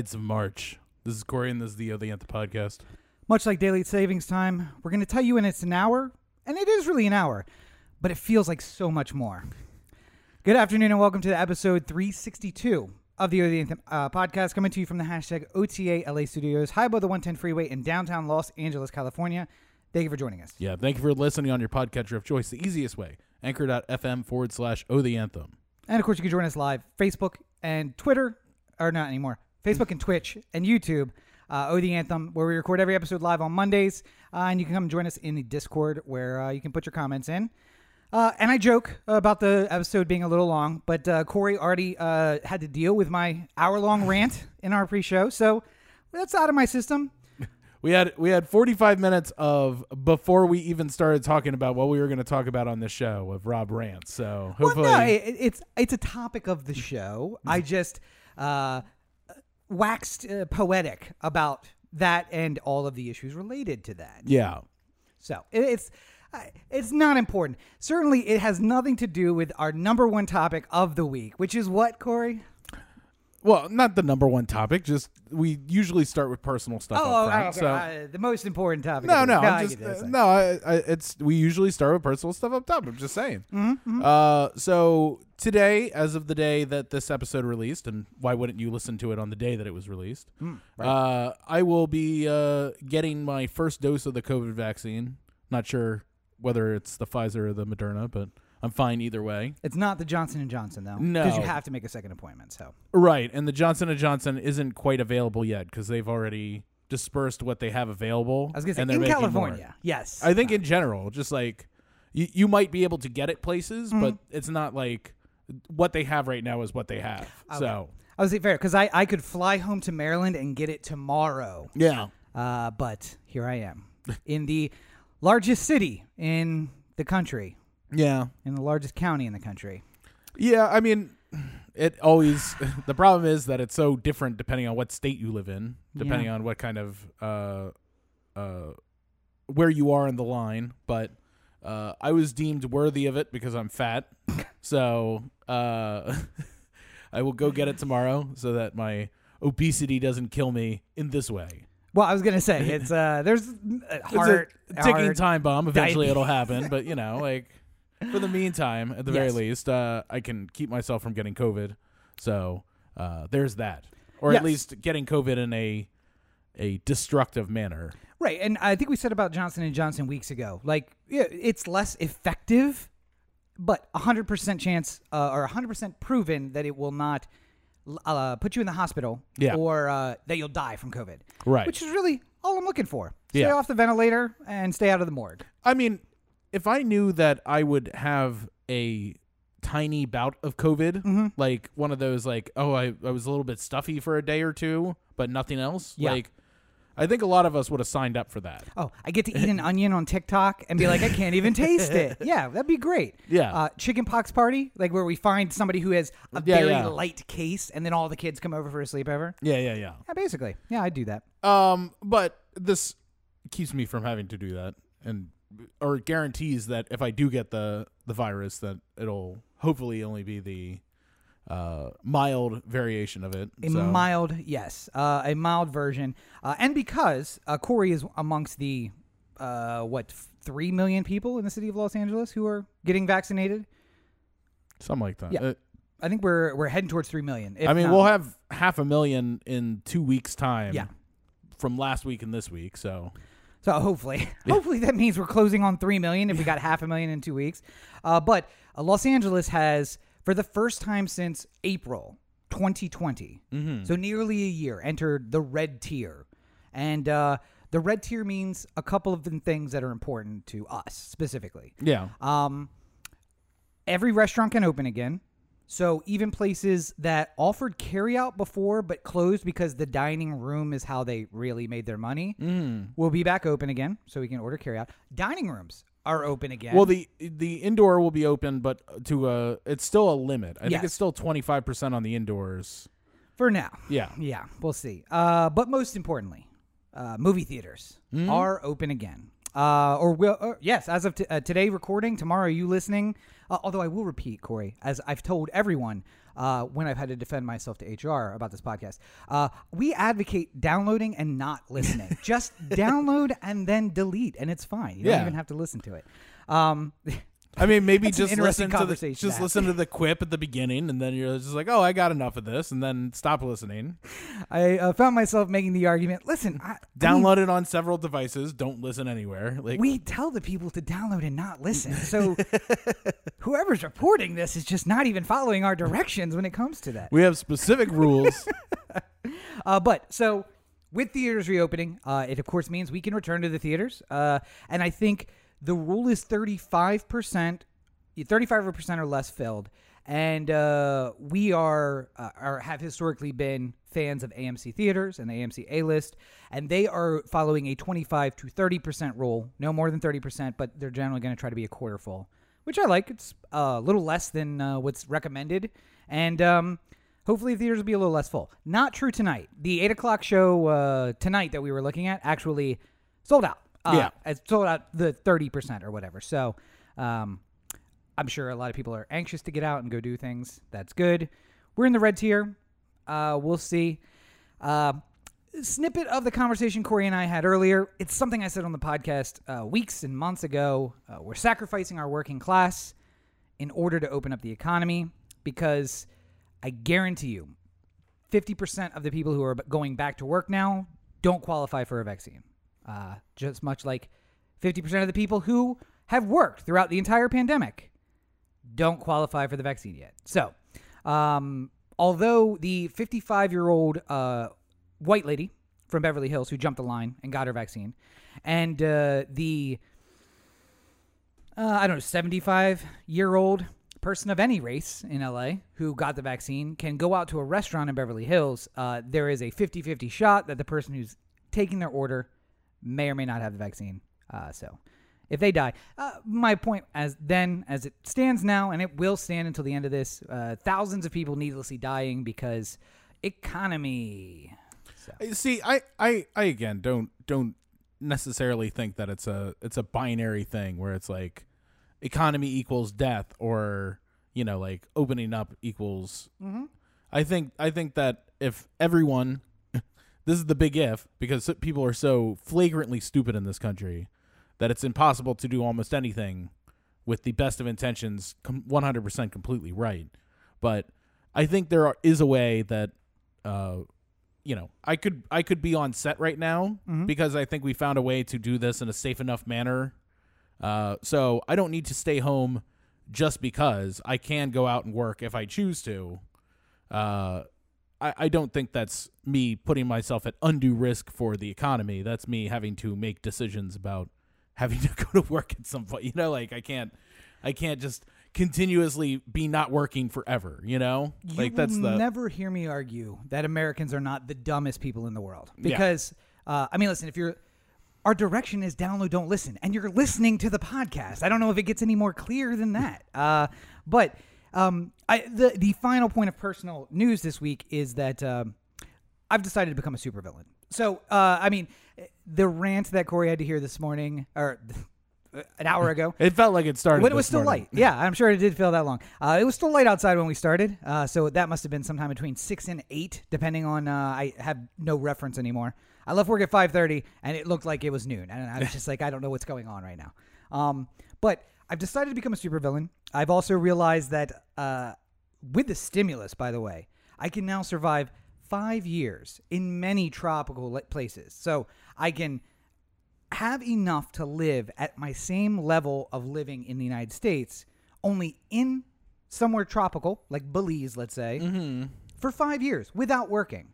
Beware the Ides of March. This is Corey, and this is the O the Anthem podcast. Much like daily savings time, we're going to tell you in it's an hour, and it is really an hour, but it feels like so much more. Good afternoon, and welcome to the episode 362 of the O the Anthem uh, podcast, coming to you from the hashtag OTA LA Studios, high above the 110 freeway in downtown Los Angeles, California. Thank you for joining us. Yeah, thank you for listening on your podcatcher of choice, the easiest way. Anchor.fm forward slash O the Anthem. And of course, you can join us live Facebook and Twitter, or not anymore, Facebook and Twitch and YouTube. Uh, oh, the Anthem, where we record every episode live on Mondays. Uh, and you can come join us in the Discord where uh, you can put your comments in. Uh, and I joke about the episode being a little long, but uh, Corey already uh, had to deal with my hour long rant in our pre show. So that's out of my system. We had we had 45 minutes of before we even started talking about what we were going to talk about on this show of Rob Rant. So Well, hopefully, no, it, it's it's a topic of the show. I just uh, waxed uh, poetic about that and all of the issues related to that. yeah, So it, it's uh, it's not important. Certainly, it has nothing to do with our number one topic of the week, which is what Corey. Well, not the number one topic. Just we usually start with personal stuff. Oh, up front, okay, so. uh, the most important topic. No, of no. I'm just uh, no. I, I, it's we usually start with personal stuff up top. I'm just saying. Mm-hmm, Uh, so today, as of the day that this episode released, and why wouldn't you listen to it on the day that it was released? Mm, Uh, I will be uh, getting my first dose of the COVID vaccine. Not sure whether it's the Pfizer or the Moderna, but I'm fine either way. It's not the Johnson and Johnson though, No. because you have to make a second appointment. So Right, and the Johnson and Johnson isn't quite available yet because they've already dispersed what they have available. I was gonna say and they're in making more. California, yes. I think in general, just like you, you might be able to get it places, but it's not like what they have right now is what they have. So I was fair because I, I could fly home to Maryland and get it tomorrow. yeah, Uh, but here I am in the largest city in the country, yeah, in the largest county in the country. yeah. I mean, it always. the problem is that it's so different depending on what state you live in, depending Yeah. on what kind of uh, uh, where you are in the line. But uh, I was deemed worthy of it because I'm fat, so uh, I will go get it tomorrow so that my obesity doesn't kill me in this way. Well, I was gonna say it's uh, there's uh, It's heart, a ticking heart- time bomb. Eventually, diabetes. it'll happen. But you know, like for the meantime, at the very Yes. least, uh, I can keep myself from getting COVID. So uh, there's that, or Yes. at least getting COVID in a a destructive manner. Right, and I think we said about Johnson and Johnson weeks ago. Like, yeah, it's less effective, but a hundred percent chance uh, or hundred percent proven that it will not uh, put you in the hospital Yeah. or uh, that you'll die from COVID. Right. Which is really all I'm looking for. Stay Yeah. off the ventilator and stay out of the morgue. I mean, if I knew that I would have a tiny bout of COVID, Mm-hmm. like one of those, like, oh, I, I was a little bit stuffy for a day or two, but nothing else, Yeah. like, I think a lot of us would have signed up for that. Oh, I get to eat an onion on TikTok and be like, I can't even taste it. Yeah, that'd be great. Yeah. Uh, chicken pox party, like where we find somebody who has a Yeah, very yeah. light case and then all the kids come over for a sleepover. Yeah, yeah, yeah. Yeah, basically. Yeah, I'd do that. Um, but this keeps me from having to do that, and or guarantees that if I do get the the virus, that it'll hopefully only be the uh mild variation of it. A So- mild, yes, uh, a mild version, uh, and because uh, Corey is amongst the uh, what three million people in the city of Los Angeles who are getting vaccinated. something like that. Yeah. Uh, I think we're we're heading towards three million. I mean, not- we'll have half a million in two weeks' time. Yeah. From last week and this week, so So hopefully, hopefully that means we're closing on three million if we got half a million in two weeks. Uh, but uh, Los Angeles has, for the first time since April 2020, Mm-hmm. so nearly a year, entered the red tier, and uh, the red tier means a couple of things that are important to us specifically. yeah, Um, every restaurant can open again. So even places that offered carryout before but closed because the dining room is how they really made their money Mm-hmm. will be back open again, so we can order carryout. Dining rooms are open again. Well, the the indoor will be open, but to a it's still a limit. I think it's still twenty five percent on the indoors. for now, Yeah, yeah, we'll see. Uh, but most importantly, uh, movie theaters are open again. Uh, or will or, yes, as of t- uh, today, recording tomorrow, you listening, Uh, although I will repeat, Corey, as I've told everyone uh, when I've had to defend myself to HR about this podcast, uh, we advocate downloading and not listening. Just download and then delete, and it's fine. You don't even have to listen to it. Um, I mean, maybe just listen to the, just have. listen to the quip at the beginning, and then you're just like, oh, I got enough of this, and then stop listening. I uh, found myself making the argument. Listen, I, I mean, Download it on several devices. Don't listen anywhere. Like we tell the people to download and not listen. So whoever's reporting this is just not even following our directions when it comes to that. we have specific rules. Uh, but so with theaters reopening, uh, it of course means we can return to the theaters. Uh, and I think the rule is 35%, 35% or less filled. And uh, we are, uh, are have historically been fans of AMC theaters and the AMC A list, and they are following a 25 to 30 percent rule, no more than 30 percent, but they're generally going to try to be a quarter full, which I like. It's uh, a little less than uh, what's recommended, and um, Hopefully, theaters will be a little less full. Not true tonight. The eight o'clock show uh, tonight that we were looking at actually sold out. Uh, Yeah. it sold out the thirty percent or whatever. So, um, I'm sure a lot of people are anxious to get out and go do things. That's good. We're in the red tier. Uh, we'll see. Uh, snippet of the conversation Corey and I had earlier. It's something I said on the podcast uh, weeks and months ago. Uh, we're sacrificing our working class in order to open up the economy because I guarantee you, 50% of the people who are going back to work now don't qualify for a vaccine. Uh, just much like 50% of the people who have worked throughout the entire pandemic don't qualify for the vaccine yet. So, um, although the 55 year old uh, white lady from Beverly Hills who jumped the line and got her vaccine, and uh, the uh, I don't know, 75 year old person of any race in LA who got the vaccine can go out to a restaurant in Beverly Hills. Uh, there is a 50 50 shot that the person who's taking their order may or may not have the vaccine. Uh, so if they die, uh, my point as then as it stands now, and it will stand until the end of this, uh, thousands of people needlessly dying because economy. So. See, I, I, I again don't don't necessarily think that it's a it's a binary thing where it's like economy equals death or you know like opening up equals. I think I think that if everyone, this is the big if because people are so flagrantly stupid in this country that it's impossible to do almost anything with the best of intentions, 100% completely right. But I think there are, is a way that, uh, you know, I could I could be on set right now because I think we found a way to do this in a safe enough manner. Uh, so I don't need to stay home just because I can go out and work if I choose to. Uh, I, I don't think that's me putting myself at undue risk for the economy. That's me having to make decisions about having to go to work at some point. You know, like I can't, I can't just continuously be not working forever. You know, You like that's the never hear me argue that Americans are not the dumbest people in the world. Yeah. Because uh, I mean, listen, if you're our direction is download, don't listen, and you're listening to the podcast. I don't know if it gets any more clear than that. Uh, but um, I, the the final point of personal news this week is that um, I've decided to become a supervillain. So uh, I mean, the rant that Corey had to hear this morning or an hour ago. It felt like it started When it was still morning. light. Yeah, I'm sure it did feel that long. Uh, it was still light outside when we started, uh, so that must have been sometime between six and eight, depending on. Uh, I have no reference anymore. I left work at 5:30, and it looked like it was noon, and I was just like, I don't know what's going on right now. Um, but I've decided to become a supervillain. I've also realized that uh, with the stimulus, by the way, I can now survive five years in many tropical places. So I can have enough to live at my same level of living in the United States, only in somewhere tropical, like Belize, let's say, for five years without working.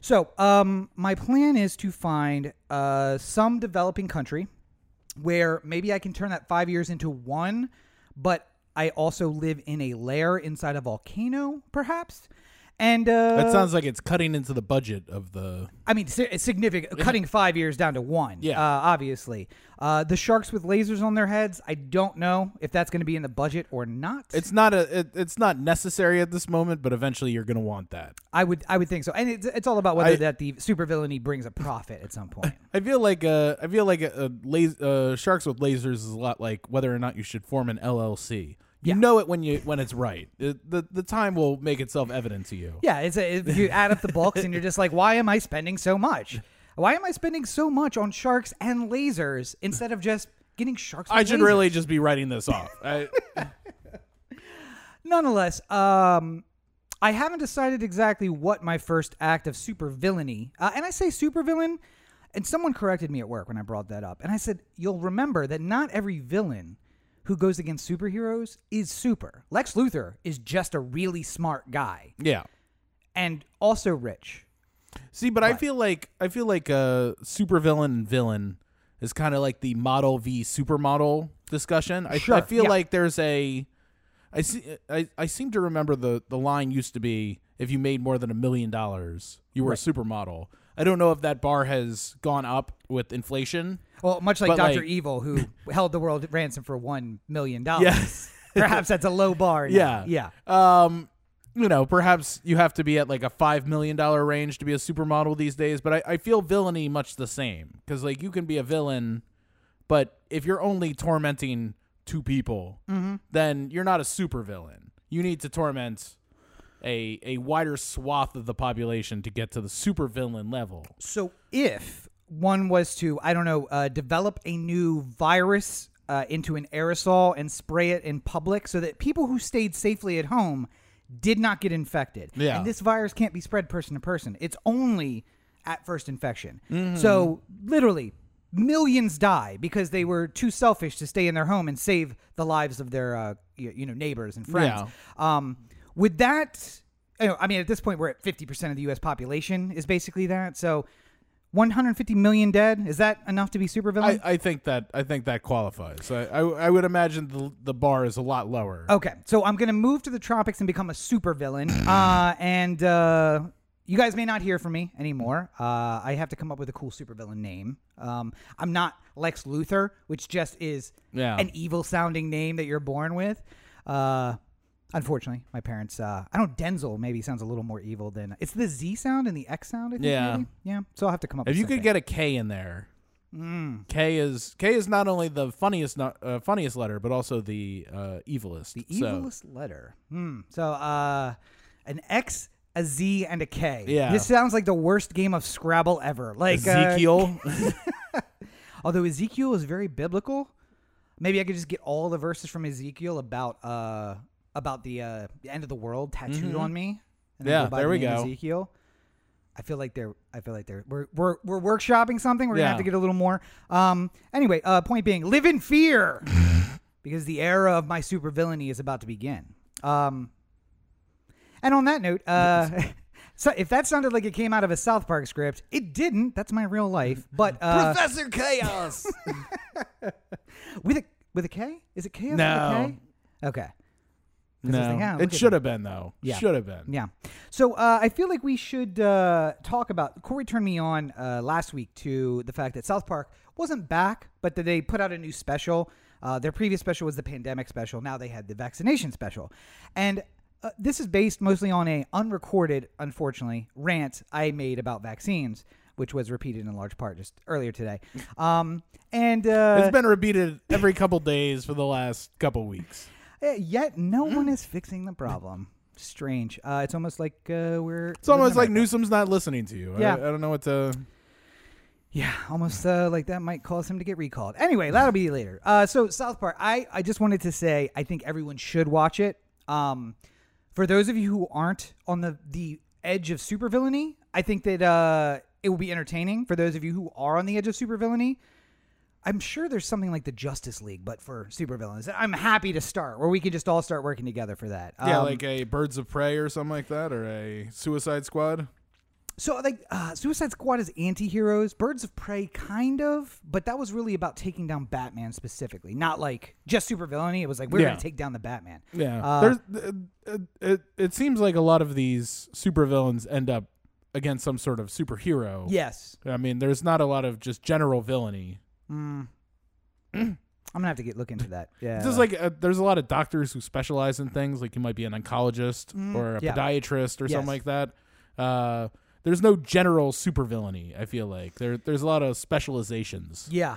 So, um, my plan is to find uh, some developing country where maybe I can turn that five years into one, but I also live in a lair inside a volcano, perhaps. And uh, That sounds like it's cutting into the budget of the. I mean, it's significant. Cutting five years down to one. Yeah. Uh, obviously. Uh, the sharks with lasers on their heads. I don't know if that's going to be in the budget or not. It's not a. It, it's not necessary at this moment, but eventually you're going to want that. I would. I would think so. And it's, it's all about whether I- that the supervillainy brings a profit at some point. I feel like uh, I feel like a, a las- uh, sharks with lasers is a lot like whether or not you should form an LLC. You Yeah. know it when you when it's right. It, the the time will make itself evident to you. Yeah, it's a, if you add up the books and you're just like, why am I spending so much? Why am I spending so much on sharks and lasers instead of just getting sharks? I should lasers? really just be writing this off. I, Nonetheless, um, I haven't decided exactly what my first act of supervillainy, uh, and I say supervillain, and someone corrected me at work when I brought that up, and I said, "You'll remember that not every villain who goes against superheroes is super. Lex Luthor is just a really smart guy yeah. and also rich. See, but I feel like I feel like a supervillain and villain is kind of like the model v supermodel discussion. I, Sure, I feel yeah. like there's a I see I, I seem to remember the the line used to be if you made more than a million dollars, you were Right. a supermodel. I don't know if that bar has gone up with inflation. Well, much like Doctor like- Evil, who held the world at ransom for one million dollars. Yes. Perhaps that's a low bar. now. Yeah. yeah. Um, you know, perhaps you have to be at like a five million dollar range to be a supermodel these days. But I, I feel villainy much the same because like you can be a villain, but if you're only tormenting two people, Mm-hmm. then you're not a supervillain. You need to torment a a wider swath of the population to get to the supervillain level. So if one was to, I don't know, uh, develop a new virus uh, into an aerosol and spray it in public so that people who stayed safely at home did not get infected. Yeah. And this virus can't be spread person to person. It's only at first infection. Mm-hmm. So literally millions die because they were too selfish to stay in their home and save the lives of their uh, you, you know neighbors and friends. Um, would that I mean at this point we're at 50% of the US population is basically that. So 150 million dead is that enough to be supervillain? I, I think that I think that qualifies. I, I, I would imagine the the bar is a lot lower. Okay, so I'm gonna move to the tropics and become a supervillain. uh, and uh, you guys may not hear from me anymore. Uh, I have to come up with a cool supervillain name. Um, I'm not Lex Luthor, which just is Yeah. an evil-sounding name that you're born with. Uh, unfortunately, my parents. Uh, I don't. Denzel maybe sounds a little more evil than it's the Z sound and the X sound. I think, Yeah. maybe. yeah. So I'll have to come up. If with you could something. get a K in there, Mm. K is K is not only the funniest not, uh, funniest letter, but also the uh, evilest. the So, evilest letter. Hmm. So uh, an X. A Z and a K. Yeah. This sounds like the worst game of Scrabble ever. Like uh, Ezekiel. Although Ezekiel is very biblical, maybe I could just get all the verses from Ezekiel about uh about the uh the end of the world tattooed on me. and. Yeah, go by there the we name go. Ezekiel. I feel like they're. I feel like they're. We're we're we're workshopping something. We're gonna have to get a little more. Um. Anyway. Uh. Point being, live in fear, because the era of my supervillainy is about to begin. Um. And on that note, uh, so if that sounded like it came out of a South Park script, it didn't. That's my real life. But uh, Professor Chaos. with a with a K? Is it Chaos No. with a K? Okay. 'Cause I was no, ah, it should have been though. Yeah. Should have been. Yeah. So uh, I feel like we should uh, talk about. Corey turned me on uh, last week to the fact that South Park wasn't back, but that they put out a new special. Uh, their previous special was the pandemic special. Now they had the vaccination special, and uh, this is based mostly on a unrecorded, unfortunately, rant I made about vaccines, which was repeated in large part just earlier today. Um, and uh, It's been repeated every couple days for the last couple weeks. Uh, yet no Mm. one is fixing the problem. Strange. Uh, it's almost like uh, we're. It's almost like Newsom's not listening to you. I- Yeah. I, don't know what to. Yeah, almost uh, like that might cause him to get recalled. Anyway, that'll be later. Uh, so South Park, I, I just wanted to say I think everyone should watch it. Um, for those of you who aren't on the the edge of supervillainy, I think that uh, it will be entertaining. For those of you who are on the edge of supervillainy, I'm sure there's something like the Justice League, but for supervillains. I'm happy to start where we can just all start working together for that. Yeah, Um, like a Birds of Prey or something like that, or a Suicide Squad. So like uh, Suicide Squad is anti-heroes, Birds of Prey kind of, but that was really about taking down Batman specifically, not like just supervillainy. It was like we're Yeah. going to take down the Batman. Yeah, Uh, there's it, it. It seems like a lot of these supervillains end up against some sort of superhero. Yes. I mean, there's not a lot of just general villainy. Mm. I'm to have to get look into that. Yeah. It's just like uh, there's a lot of doctors who specialize in things. Like you might be an oncologist or a Mm, yeah. podiatrist or Yes. something like that. Uh, there's no general supervillainy. I feel like there there's a lot of specializations. Yeah.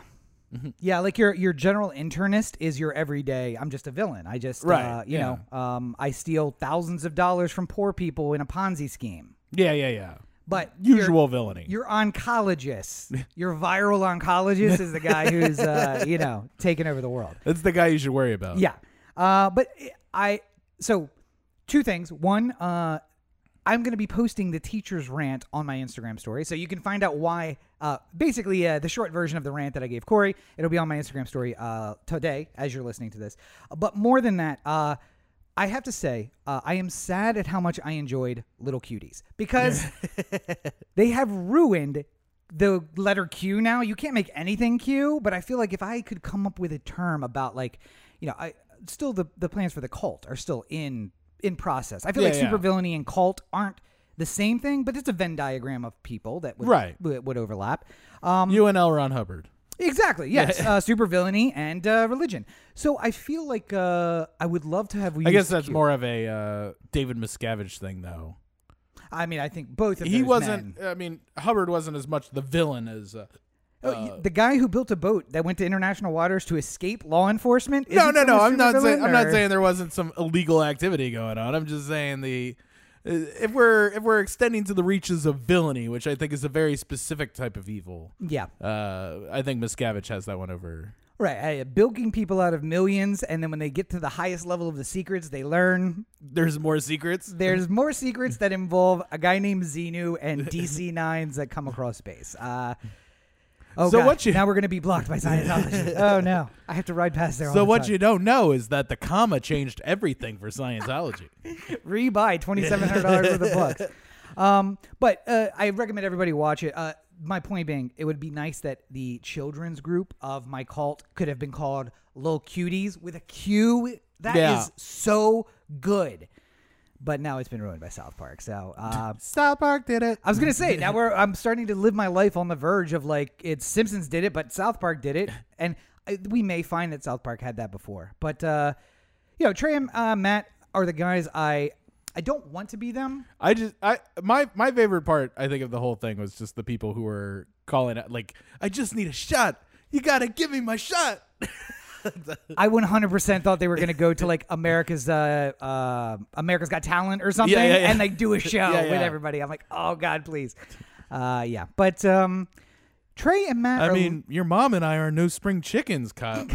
Yeah, like your your general internist is your everyday. I'm just a villain. I just, uh, Right, you yeah. know, um, I steal thousands of dollars from poor people in a Ponzi scheme. Yeah, yeah, yeah. But your- Usual villainy. Your oncologist, your viral oncologist is the guy who's, uh, you know, taking over the world. That's the guy you should worry about. Yeah. Uh, but I so two things. One, uh, I'm going to be posting the teacher's rant on my Instagram story, so you can find out why. Uh, basically, uh, the short version of the rant that I gave Corey. It'll be on my Instagram story uh, today as you're listening to this. But more than that, uh, I have to say, uh, I am sad at how much I enjoyed Little Cuties because they have ruined the letter Q now. You can't make anything Q, but I feel like if I could come up with a term about like, you know, I still the the plans for the cult are still in in process. I feel Yeah, like yeah. supervillainy and cult aren't the same thing, but it's a Venn diagram of people that would Right. would, would overlap. Um, You and L. Ron Hubbard. Exactly. Yes. uh, supervillainy and uh, religion. So I feel like uh, I would love to have. I guess that's more of a uh, David Miscavige thing, though. I mean, I think both of He wasn't. men- I mean, Hubbard wasn't as much the villain as. Uh, Oh, the guy who built a boat that went to international waters to escape law enforcement. no, no, no. I'm not saying. I'm not saying there wasn't some illegal activity going on. I'm just saying the. Uh, If we're if we're extending to the reaches of villainy, which I think is a very specific type of evil, Yeah, uh, I think Miscavige has that one over. right. Uh, bilking people out of millions, and then when they get to the highest level of the secrets, they learn There's more secrets. there's more secrets that involve a guy named Xenu and DC nines that come across space. Uh, oh, So God. what you- now we're gonna be blocked by Scientology. oh no, I have to ride past there. all So the what time. you don't know is that the comma changed everything for Scientology. rebuy twenty seven hundred dollars worth of books. Um, but uh, I recommend everybody watch it. Uh, my point being, it would be nice that the children's group of my cult could have been called Lil Cuties with a Q. That is Yeah. so good. But now it's been ruined by South Park. So uh, South Park did it. I was gonna say now we're I'm starting to live my life on the verge of like it's Simpsons did it, but South Park did it, and I, we may find that South Park had that before. But uh, you know, Trey and uh, Matt are the guys I I don't want to be them. I just I my my favorite part I think of the whole thing was just the people who were calling it like I just need a shot. You gotta give me my shot. I 100% thought they were gonna go to like America's uh, uh America's Got Talent or something, yeah, yeah. and like do a show Yeah, with everybody. I'm like, oh god, please. Uh, yeah, but um, Trey and Matt. I are, mean, your mom and I are no spring chickens, Kyle.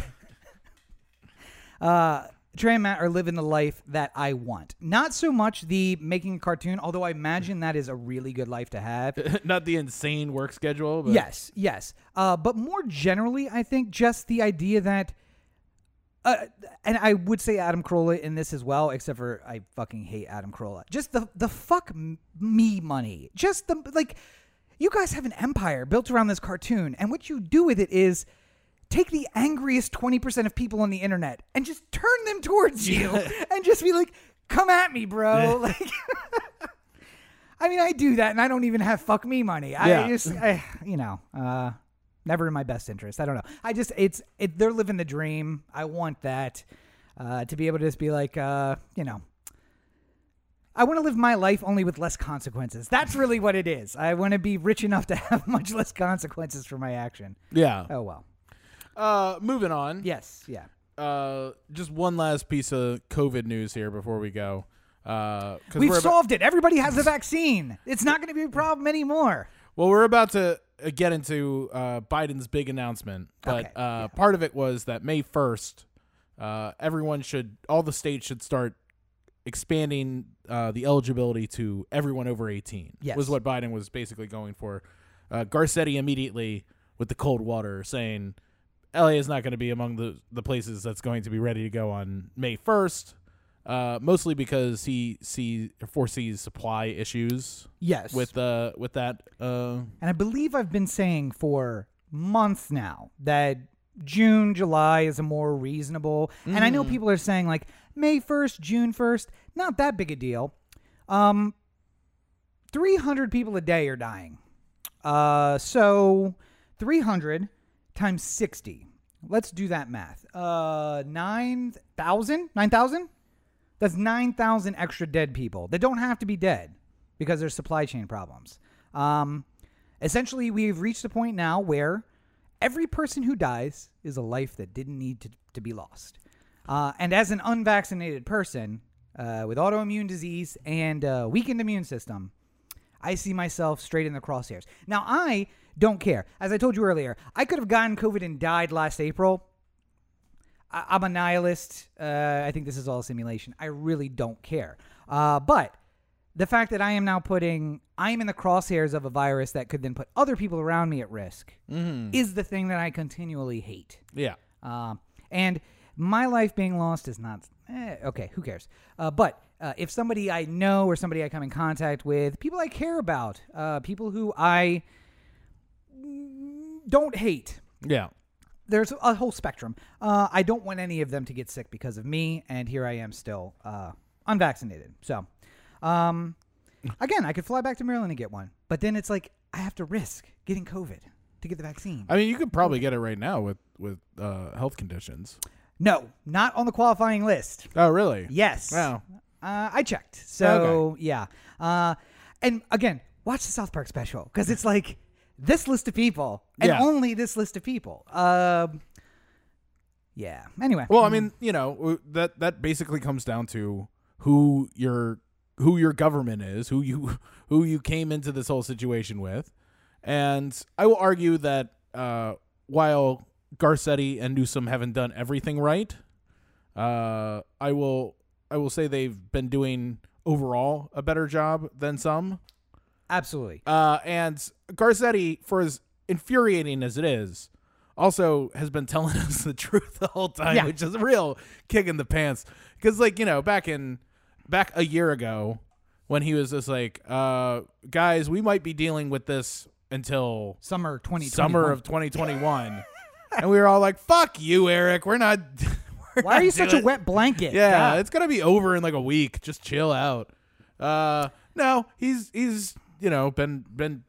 uh, Trey and Matt are living the life that I want. Not so much the making a cartoon, although I imagine that is a really good life to have. Not the insane work schedule, but yes, yes. Uh, but more generally, I think just the idea that, uh, and I would say Adam Carolla in this as well, except for I fucking hate Adam Carolla. Just the the fuck me money. Just the like, you guys have an empire built around this cartoon, and what you do with it is. Take the angriest 20% of people on the internet and just turn them towards you and just be like, come at me, bro. Like, I mean, I do that and I don't even have fuck me money. I Yeah. just, I, you know, uh, never in my best interest. I don't know. I just, it's, it, they're living the dream. I want that, uh, to be able to just be like, uh, you know, I want to live my life only with less consequences. That's really what it is. I want to be rich enough to have much less consequences for my action. yeah. Oh, well. Uh, moving on. Yes. Yeah. Uh, just one last piece of COVID news here before we go. Uh, We've we're about, solved it. Everybody has the vaccine. It's not going to be a problem anymore. well, we're about to get into uh, Biden's big announcement, but Okay, uh, part of it was that May first, uh, everyone should, all the states should start expanding uh, the eligibility to everyone over 18 Yes. was what biden was basically going for. Uh, garcetti immediately with the cold water saying la is not going to be among the, the places that's going to be ready to go on may 1st uh, mostly because he see foresees supply issues Yes. with uh with that uh And I believe I've been saying for months now that June, July is a more reasonable. And I know people are saying like May 1st, June 1st, not that big a deal. Um 300 people a day are dying. Uh so 300 times 60. Let's do that math. Uh 9,000? 9,000? That's 9,000 extra dead people that don't have to be dead because there's supply chain problems. Um, essentially, we've reached a point now where every person who dies is a life that didn't need to, to be lost. Uh, and as an unvaccinated person uh, with autoimmune disease and weakened immune system, I see myself straight in the crosshairs. Now, I don't care. As I told you earlier, I could have gotten COVID and died last April. I- I'm a nihilist. Uh, I think this is all a simulation. I really don't care. Uh, but the fact that I am now putting, I am in the crosshairs of a virus that could then put other people around me at risk is the thing that I continually hate. Yeah. Um, and my life being lost is not eh, okay. Who cares? Uh, but uh, if somebody I know or somebody I come in contact with, people I care about, uh, people who I mm, don't hate, Yeah. There's a whole spectrum. Uh, I don't want any of them to get sick because of me, and here I am still uh, unvaccinated. So, um, again, I could fly back to Maryland and get one, but then it's like I have to risk getting COVID to get the vaccine. I mean, you could probably get it right now with with uh, health conditions. no, not on the qualifying list. Oh, really? Yes. Wow. Uh, I checked. So yeah. Uh, and again, watch the South Park special because it's like this list of people and Yeah. only this list of people. Um, yeah. Anyway. Well, I mean, you know, that that basically comes down to who your who your government is, who you who you came into this whole situation with, and I will argue that uh, while Garcetti and Newsom haven't done everything right, uh, I will I will say they've been doing overall a better job than some. Absolutely. Uh, and Garcetti, for as infuriating as it is, also has been telling us the truth the whole time, Yeah. which is a real kick in the pants. Because, like, you know, back in back a year ago, when he was just like, uh, guys, we might be dealing with this until Summer 2020. summer of 2021. and we were all like, fuck you, Eric. We're not. we're Why are you such a wet blanket? yeah, God. it's gonna be over in like a week. Just chill out. Uh, no, he's he's you know been been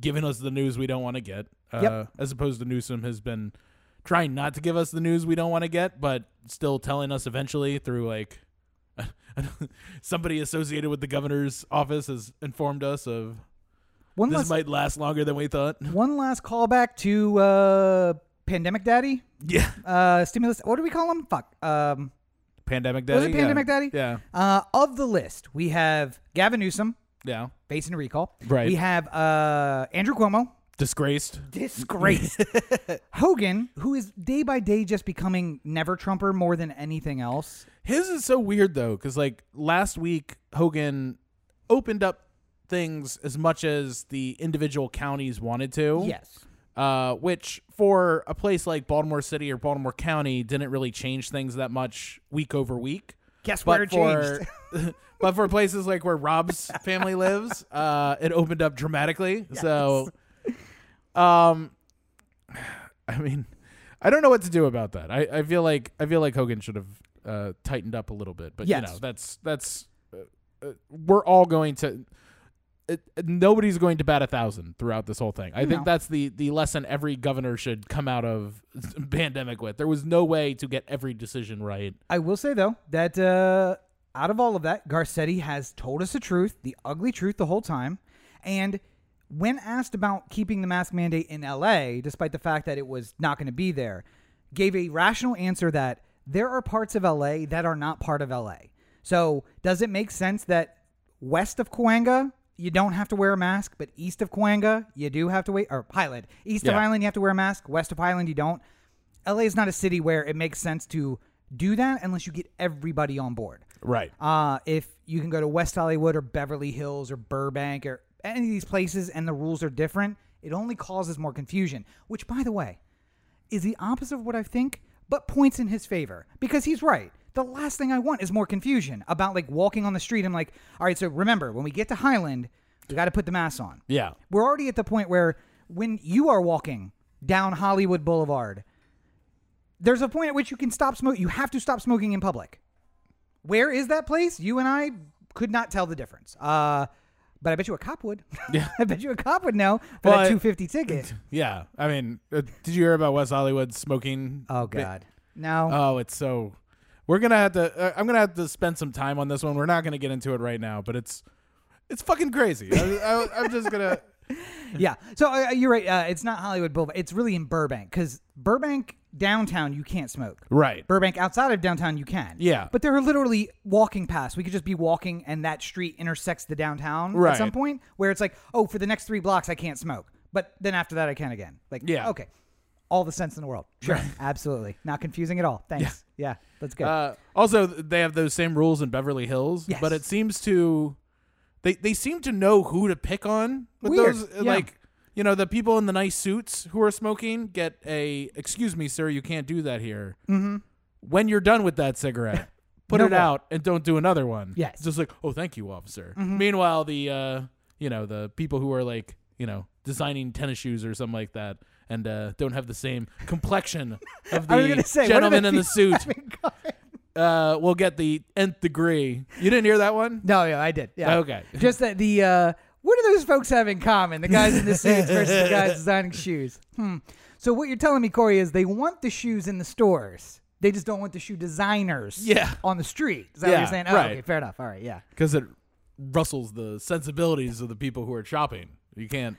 giving us the news we don't want to get. Uh, Yep. as opposed to Newsom has been trying not to give us the news we don't want to get, but still telling us eventually through like somebody associated with the governor's office has informed us of One this last, might last longer than we thought. one last callback to uh, Pandemic Daddy. Yeah, Uh, stimulus. What do we call him? Fuck. Um, pandemic daddy. Was it Yeah. Pandemic Daddy? Yeah, uh, of the list, we have Gavin Newsom yeah. facing a recall. Right. We have uh, Andrew Cuomo Disgraced. disgraced. Hogan, who is day by day just becoming never Trumper more than anything else. His is so weird though, because like last week Hogan opened up things as much as the individual counties wanted to. Yes. Uh, which for a place like Baltimore City or Baltimore County didn't really change things that much week over week. Guess where But it changed. but for places like where Rob's family lives, uh, it opened up dramatically. So, um, I mean, I don't know what to do about that. I, I feel like I feel like Hogan should have uh, tightened up a little bit, but Yes. you know that's that's uh, uh, we're all going to. It, nobody's going to bat a thousand throughout this whole thing. I No. think that's the the lesson every governor should come out of pandemic with. There was no way to get every decision right. I will say though that uh, out of all of that, Garcetti has told us the truth, the ugly truth, the whole time. And when asked about keeping the mask mandate in LA, despite the fact that it was not going to be there, gave a rational answer that there are parts of LA that are not part of LA. So does it make sense that west of Cahuenga you don't have to wear a mask, but east of Cahuenga you do have to wait, or Highland, east of Yeah. Highland you have to wear a mask, west of Highland you don't. LA is not a city where it makes sense to do that unless you get everybody on board. Right. Uh, if you can go to West Hollywood or Beverly Hills or Burbank or any of these places and the rules are different, it only causes more confusion, which, by the way, is the opposite of what I think, but points in his favor because he's right. The last thing I want is more confusion about like walking on the street. I'm like, all right, so remember, when we get to Highland, we got to put the mask on. Yeah. We're already at the point where when you are walking down Hollywood Boulevard, there's a point at which you can stop smoking. You have to stop smoking in public. Where is that place? You and I could not tell the difference. Uh, but I bet you a cop would. Yeah. I bet you a cop would know for But- that 250 ticket. Yeah, I mean, uh, did you hear about West Hollywood smoking? Oh God. No. Oh, it's so. We're gonna have to. Uh, I'm gonna have to spend some time on this one. We're not gonna get into it right now, but it's it's fucking crazy. I, I'm just gonna. yeah. So uh, you're right. Uh, it's not Hollywood Boulevard. It's really in Burbank because Burbank downtown you can't smoke. Right. Burbank outside of downtown you can. Yeah. But there are literally walking past. We could just be walking and that street intersects the downtown Right. at some point where it's like, oh, for the next three blocks I can't smoke. But then after that I can again. Like, Yeah. okay. All the sense in the world. Sure. Absolutely. Not confusing at all. Thanks. Yeah. that's good. Uh, also, they have those same rules in Beverly Hills, Yes. but it seems to they they seem to know who to pick on with Weird, those. yeah. Like you know, the people in the nice suits who are smoking get a "Excuse me, sir, you can't do that here." Mm-hmm. When you're done with that cigarette, put No it out and don't do another one. Yes. Mm-hmm. just like, "Oh, thank you, officer." Meanwhile, the uh, you know the people who are like you know designing tennis shoes or something like that. And uh, don't have the same complexion of the say, gentleman in the suit uh, will get the nth degree. You didn't hear that one? No, yeah, I did. Yeah. Okay. Just that the uh what do those folks have in common? The guys in the suits versus the guys designing shoes. Hmm. So what you're telling me, Corey, is they want the shoes in the stores. They just don't want the shoe designers Yeah. on the street. Is that what Yeah, you're saying? Oh, right. okay, fair enough. All right, yeah. Because it rustles the sensibilities of the people who are shopping. You can't.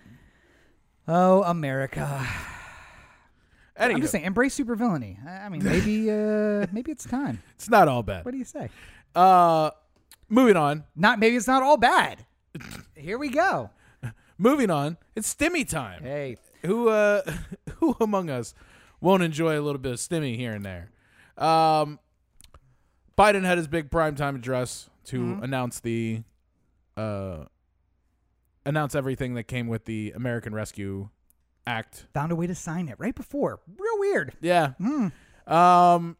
Oh, America. Anyway, I'm just saying, embrace supervillainy. I I mean, maybe uh maybe it's time. it's not all bad. What do you say? Uh, moving on. Not maybe it's not all bad. Here we go. Moving on. It's stimmy time. Hey. Who uh, who among us won't enjoy a little bit of stimmy here and there? Um, Biden had his big primetime address to Mm-hmm. announce the uh, announce everything that came with the American Rescue Act Found a way to sign it right before. Real weird. Yeah. Um,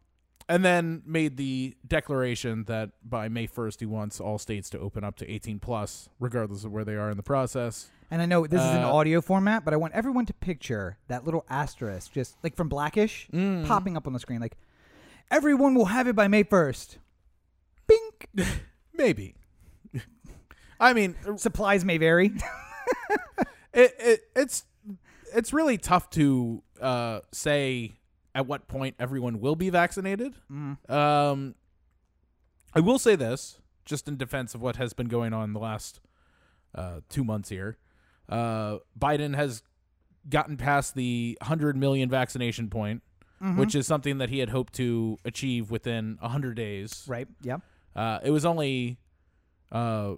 and then made the declaration that by May 1st, he wants all states to open up to 18 plus, regardless of where they are in the process. And I know this is an Uh, audio format, but I want everyone to picture that little asterisk, just like from Blackish, Mm. popping up on the screen. Like, everyone will have it by May 1st. Bink! Maybe. I mean, Supplies may vary. it, it it's it's really tough to uh, say at what point everyone will be vaccinated. Um, I will say this, just in defense of what has been going on the last uh, two months here. Uh, Biden has gotten past the 100 million vaccination point, which is something that he had hoped to achieve within 100 days. right. Yeah. Uh, it was only uh,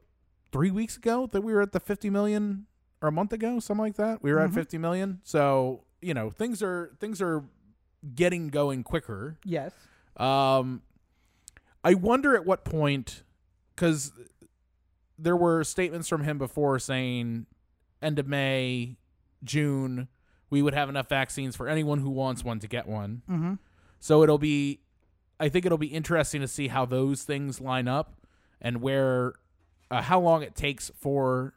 three weeks ago that we were at the 50 million, or a month ago, something like that. We were at 50 million. So you know things are things are getting going quicker. Yes. Um, I wonder at what point, because there were statements from him before saying end of May, June, we would have enough vaccines for anyone who wants one to get one. Mm-hmm. So it'll be, I think it'll be interesting to see how those things line up and where, uh, how long it takes for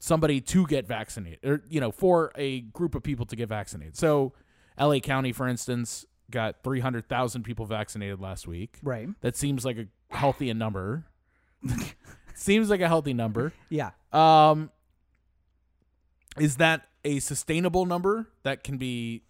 somebody to get vaccinated, or you know, for a group of people to get vaccinated. So, L.A. County, for instance, got three hundred thousand people vaccinated last week. Right. That seems like a healthy number. seems like a healthy number. Yeah. Um, is that a sustainable number that can be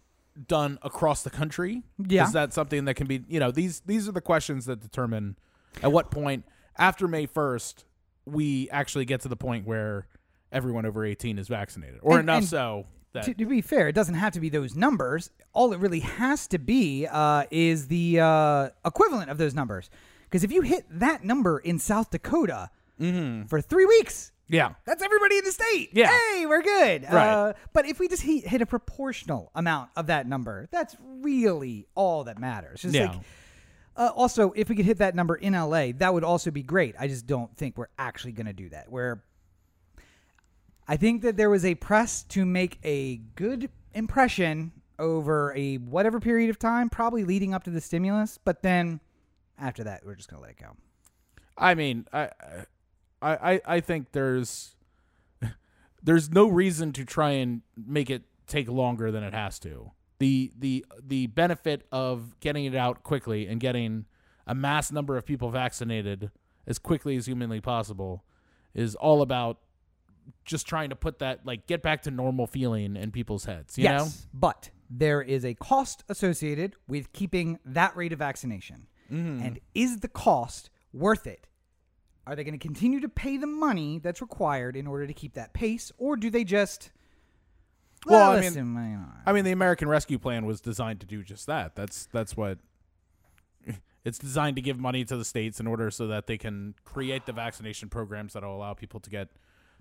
done across the country? Yeah. Is that something that can be, you know, these these are the questions that determine at what point after May 1st we actually get to the point where everyone over 18 is vaccinated or And- enough and so that To, to be fair, it doesn't have to be those numbers. All it really has to be uh, is the uh, equivalent of those numbers. Because if you hit that number in South Dakota for three weeks, yeah. that's everybody in the state. Yeah. Hey, we're good. Right. Uh, but if we just hit, hit a proportional amount of that number, that's really all that matters. Just Yeah. like, uh, also, if we could hit that number in LA, that would also be great. I just don't think we're actually going to do that. Where I think that there was a press to make a good impression over a whatever period of time, probably leading up to the stimulus. But then after that, we're just going to let it go. I mean, I, I, I, I think there's, there's no reason to try and make it take longer than it has to. The, the, the benefit of getting it out quickly and getting a mass number of people vaccinated as quickly as humanly possible is all about just trying to put that like get back to normal feeling in people's heads. You know, but there is a cost associated with keeping that rate of vaccination. Mm-hmm. And is the cost worth it? Are they going to continue to pay the money that's required in order to keep that pace, or do they just Well, I mean- listen, I mean, the American Rescue Plan was designed to do just that. That's that's what it's designed to give money to the states in order so that they can create the vaccination programs that will allow people to get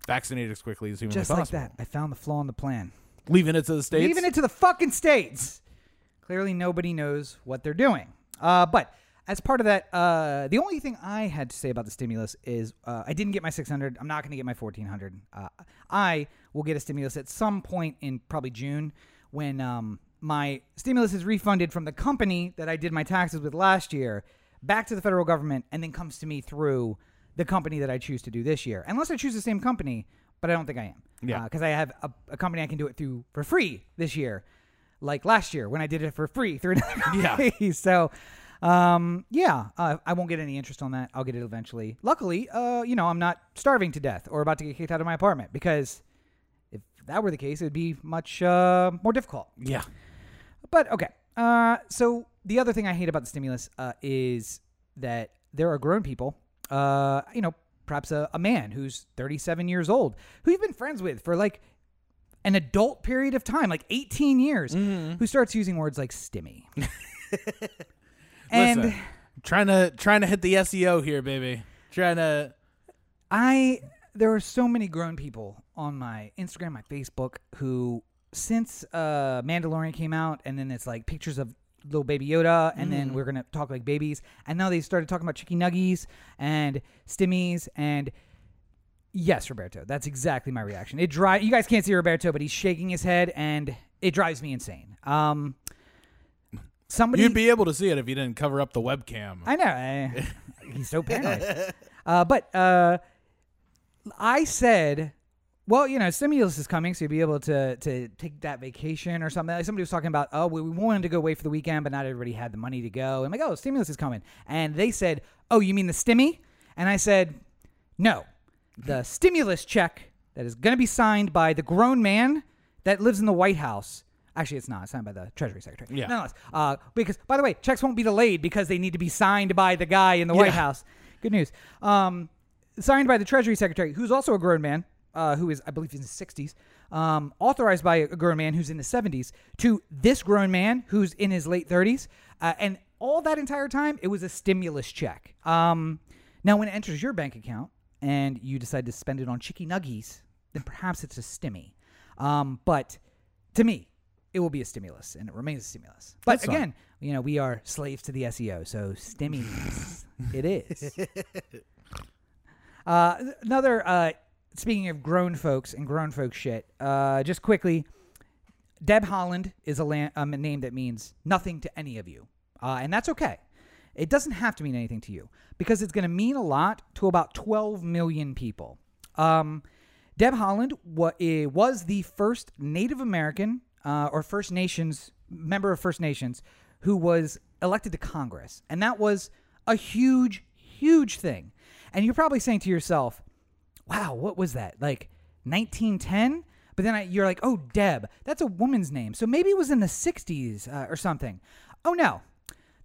vaccinated as quickly as humanly just like possible. that, I found the flaw in the plan. Leaving it to the states. Leaving it to the fucking states. Clearly, nobody knows what they're doing. Uh, but as part of that, uh, the only thing I had to say about the stimulus is uh, I didn't get my 600. I'm not going to get my 1400. Uh, I will get a stimulus at some point in probably June when um, my stimulus is refunded from the company that I did my taxes with last year back to the federal government and then comes to me through the company that I choose to do this year. Unless I choose the same company, but I don't think I am. Yeah. Because I have a, a company I can do it through for free this year, like last year when I did it for free through another company. Yeah. So, um, yeah, uh, I won't get any interest on that. I'll get it eventually. Luckily, uh, you know, I'm not starving to death or about to get kicked out of my apartment because if that were the case, it would be much uh, more difficult. yeah. But okay. Uh, so the other thing I hate about the stimulus uh, is that there are grown people, uh, you know, perhaps a, a man who's 37 years old, who you've been friends with for like an adult period of time, like 18 years, who starts using words like stimmy. and Listen, trying to trying to hit the SEO here, baby. Trying to I there are so many grown people on my Instagram, my Facebook, who since uh Mandalorian came out, and then it's like pictures of little baby Yoda, and then we're gonna talk like babies, and now they started talking about chicky nuggies and stimmies and. Yes, Roberto. That's exactly my reaction. It dri You guys can't see Roberto, but he's shaking his head, and it drives me insane. Um, somebody you'd be able to see it if you didn't cover up the webcam. I know. I, he's so paranoid. uh, but uh, I said, well, you know, stimulus is coming, so you'll be able to to take that vacation or something. Like somebody was talking about, oh, we, we wanted to go away for the weekend, but not everybody had the money to go. I'm like, oh, stimulus is coming, and they said, oh, you mean the stimmy? And I said, no, the stimulus check that is going to be signed by the grown man that lives in the White House. Actually, it's not. It's signed by the Treasury Secretary. Yeah. Nonetheless, uh, because by the way, checks won't be delayed because they need to be signed by the guy in the White House. Good news. Um, signed by the Treasury Secretary, who's also a grown man, uh, who is, I believe, in his 60s. Um, authorized by a grown man who's in his 70s to this grown man who's in his late 30s. Uh, and all that entire time, it was a stimulus check. Um, now, when it enters your bank account and you decide to spend it on chicky nuggies, then perhaps it's a stimmy. Um, but to me, it will be a stimulus, and it remains a stimulus. But That's fine. again, you know, we are slaves to the SEO, so stimmies, it is. Uh, another, uh, speaking of grown folks and grown folks shit, uh, just quickly, Deb Haaland is a, la- um, a name that means nothing to any of you, uh, and that's okay. It doesn't have to mean anything to you because it's going to mean a lot to about 12 million people. Um, Deb Haaland wa- eh, was the first Native American uh, or First Nations member of First Nations who was elected to Congress, and that was a huge, huge thing. And you're probably saying to yourself, "Wow, what was that? Like 1910?" But then I, you're like, "Oh, Deb, that's a woman's name, so maybe it was in the 60s uh, or something." Oh no,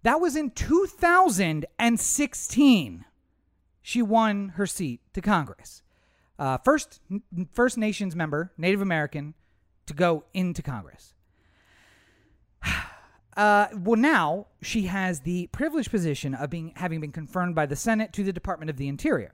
that was in 2016. She won her seat to Congress. Uh, first First Nations member, Native American, to go into Congress. Uh, well, now she has the privileged position of being having been confirmed by the Senate to the Department of the Interior,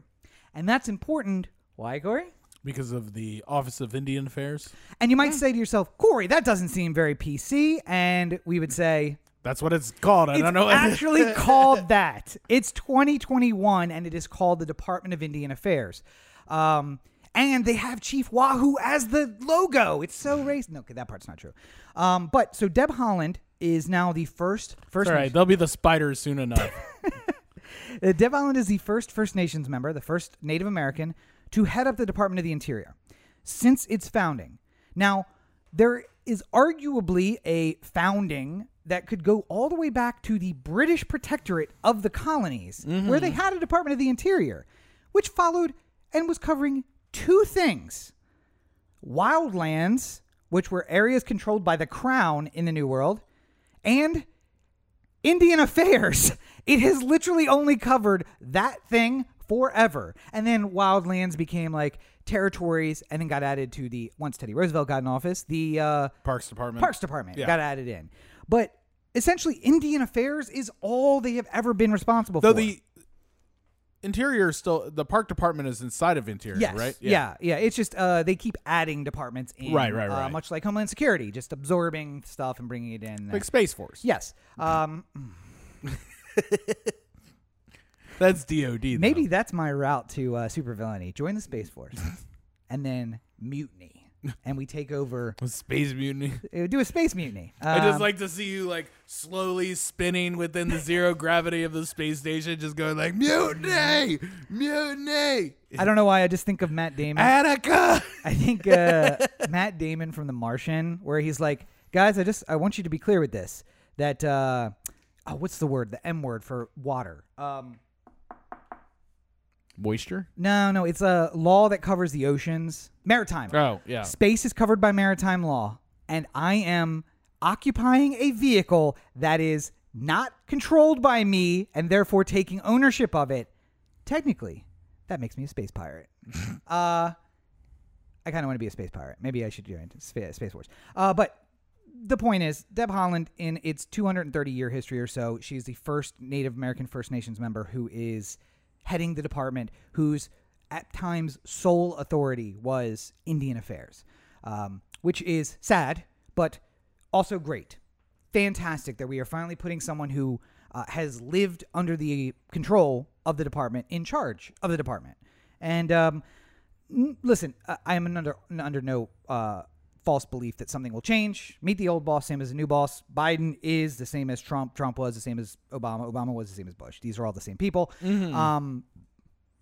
and that's important. Why, Corey? because of the Office of Indian Affairs. And you might say to yourself, Corey, that doesn't seem very PC. And we would say, That's what it's called. I it's don't know. It's actually called that. It's 2021, and it is called the Department of Indian Affairs. Um, and they have Chief Wahoo as the logo. It's so racist. No, okay, that part's not true. Um, but so Deb Haaland is now the first first. All right, they'll be the spiders soon enough. Uh, Deb Haaland is the first First Nations member, the first Native American, to head up the Department of the Interior since its founding. Now, there is arguably a founding that could go all the way back to the British Protectorate of the colonies, where they had a Department of the Interior, which followed and was covering two things wildlands, which were areas controlled by the crown in the New World, and Indian Affairs. It has literally only covered that thing forever. And then wildlands became like territories and then got added to the once Teddy Roosevelt got in office, the uh, Parks Department. Parks Department Yeah. got added in. But essentially Indian Affairs is all they have ever been responsible Though for. the interior is still the park department is inside of interior, Yes. right? Yeah. yeah. It's just uh, they keep adding departments in. Right, right, Uh, right. much like Homeland Security, just absorbing stuff and bringing it in. Like Space Force. yes. Um, That's DOD. though. maybe that's my route to uh, supervillainy. Join the Space Force, and then mutiny, and we take over. Space Mutiny. uh, Do a space mutiny. I just Um, like to see you like slowly spinning within the zero gravity of the space station, just going like mutiny, mutiny, I don't know why I just think of Matt Damon. Attica. I think uh, Matt Damon from The Martian, where he's like, guys, I just I want you to be clear with this that uh, oh, what's the word? The M word for water. Um, Moisture. no, no, it's a law that covers the oceans. Maritime. Oh yeah. Space is covered by maritime law, and I am occupying a vehicle that is not controlled by me and therefore taking ownership of it. Technically, that makes me a space pirate. uh, I kind of want to be a space pirate. Maybe I should join Spa- Space Force. Uh, but the point is, Deb Haaland, in its 230 year history or so, she's the first Native American First Nations member who is heading the department, whose at times sole authority was Indian Affairs, um, which is sad, but also great. Fantastic that we are finally putting someone who uh, has lived under the control of the department in charge of the department. And um, n- listen, I, am under under no uh, false belief that something will change. Meet the old boss, same as the new boss. Biden is the same as Trump. Trump was the same as Obama. Obama was the same as Bush. These are all the same people. Um,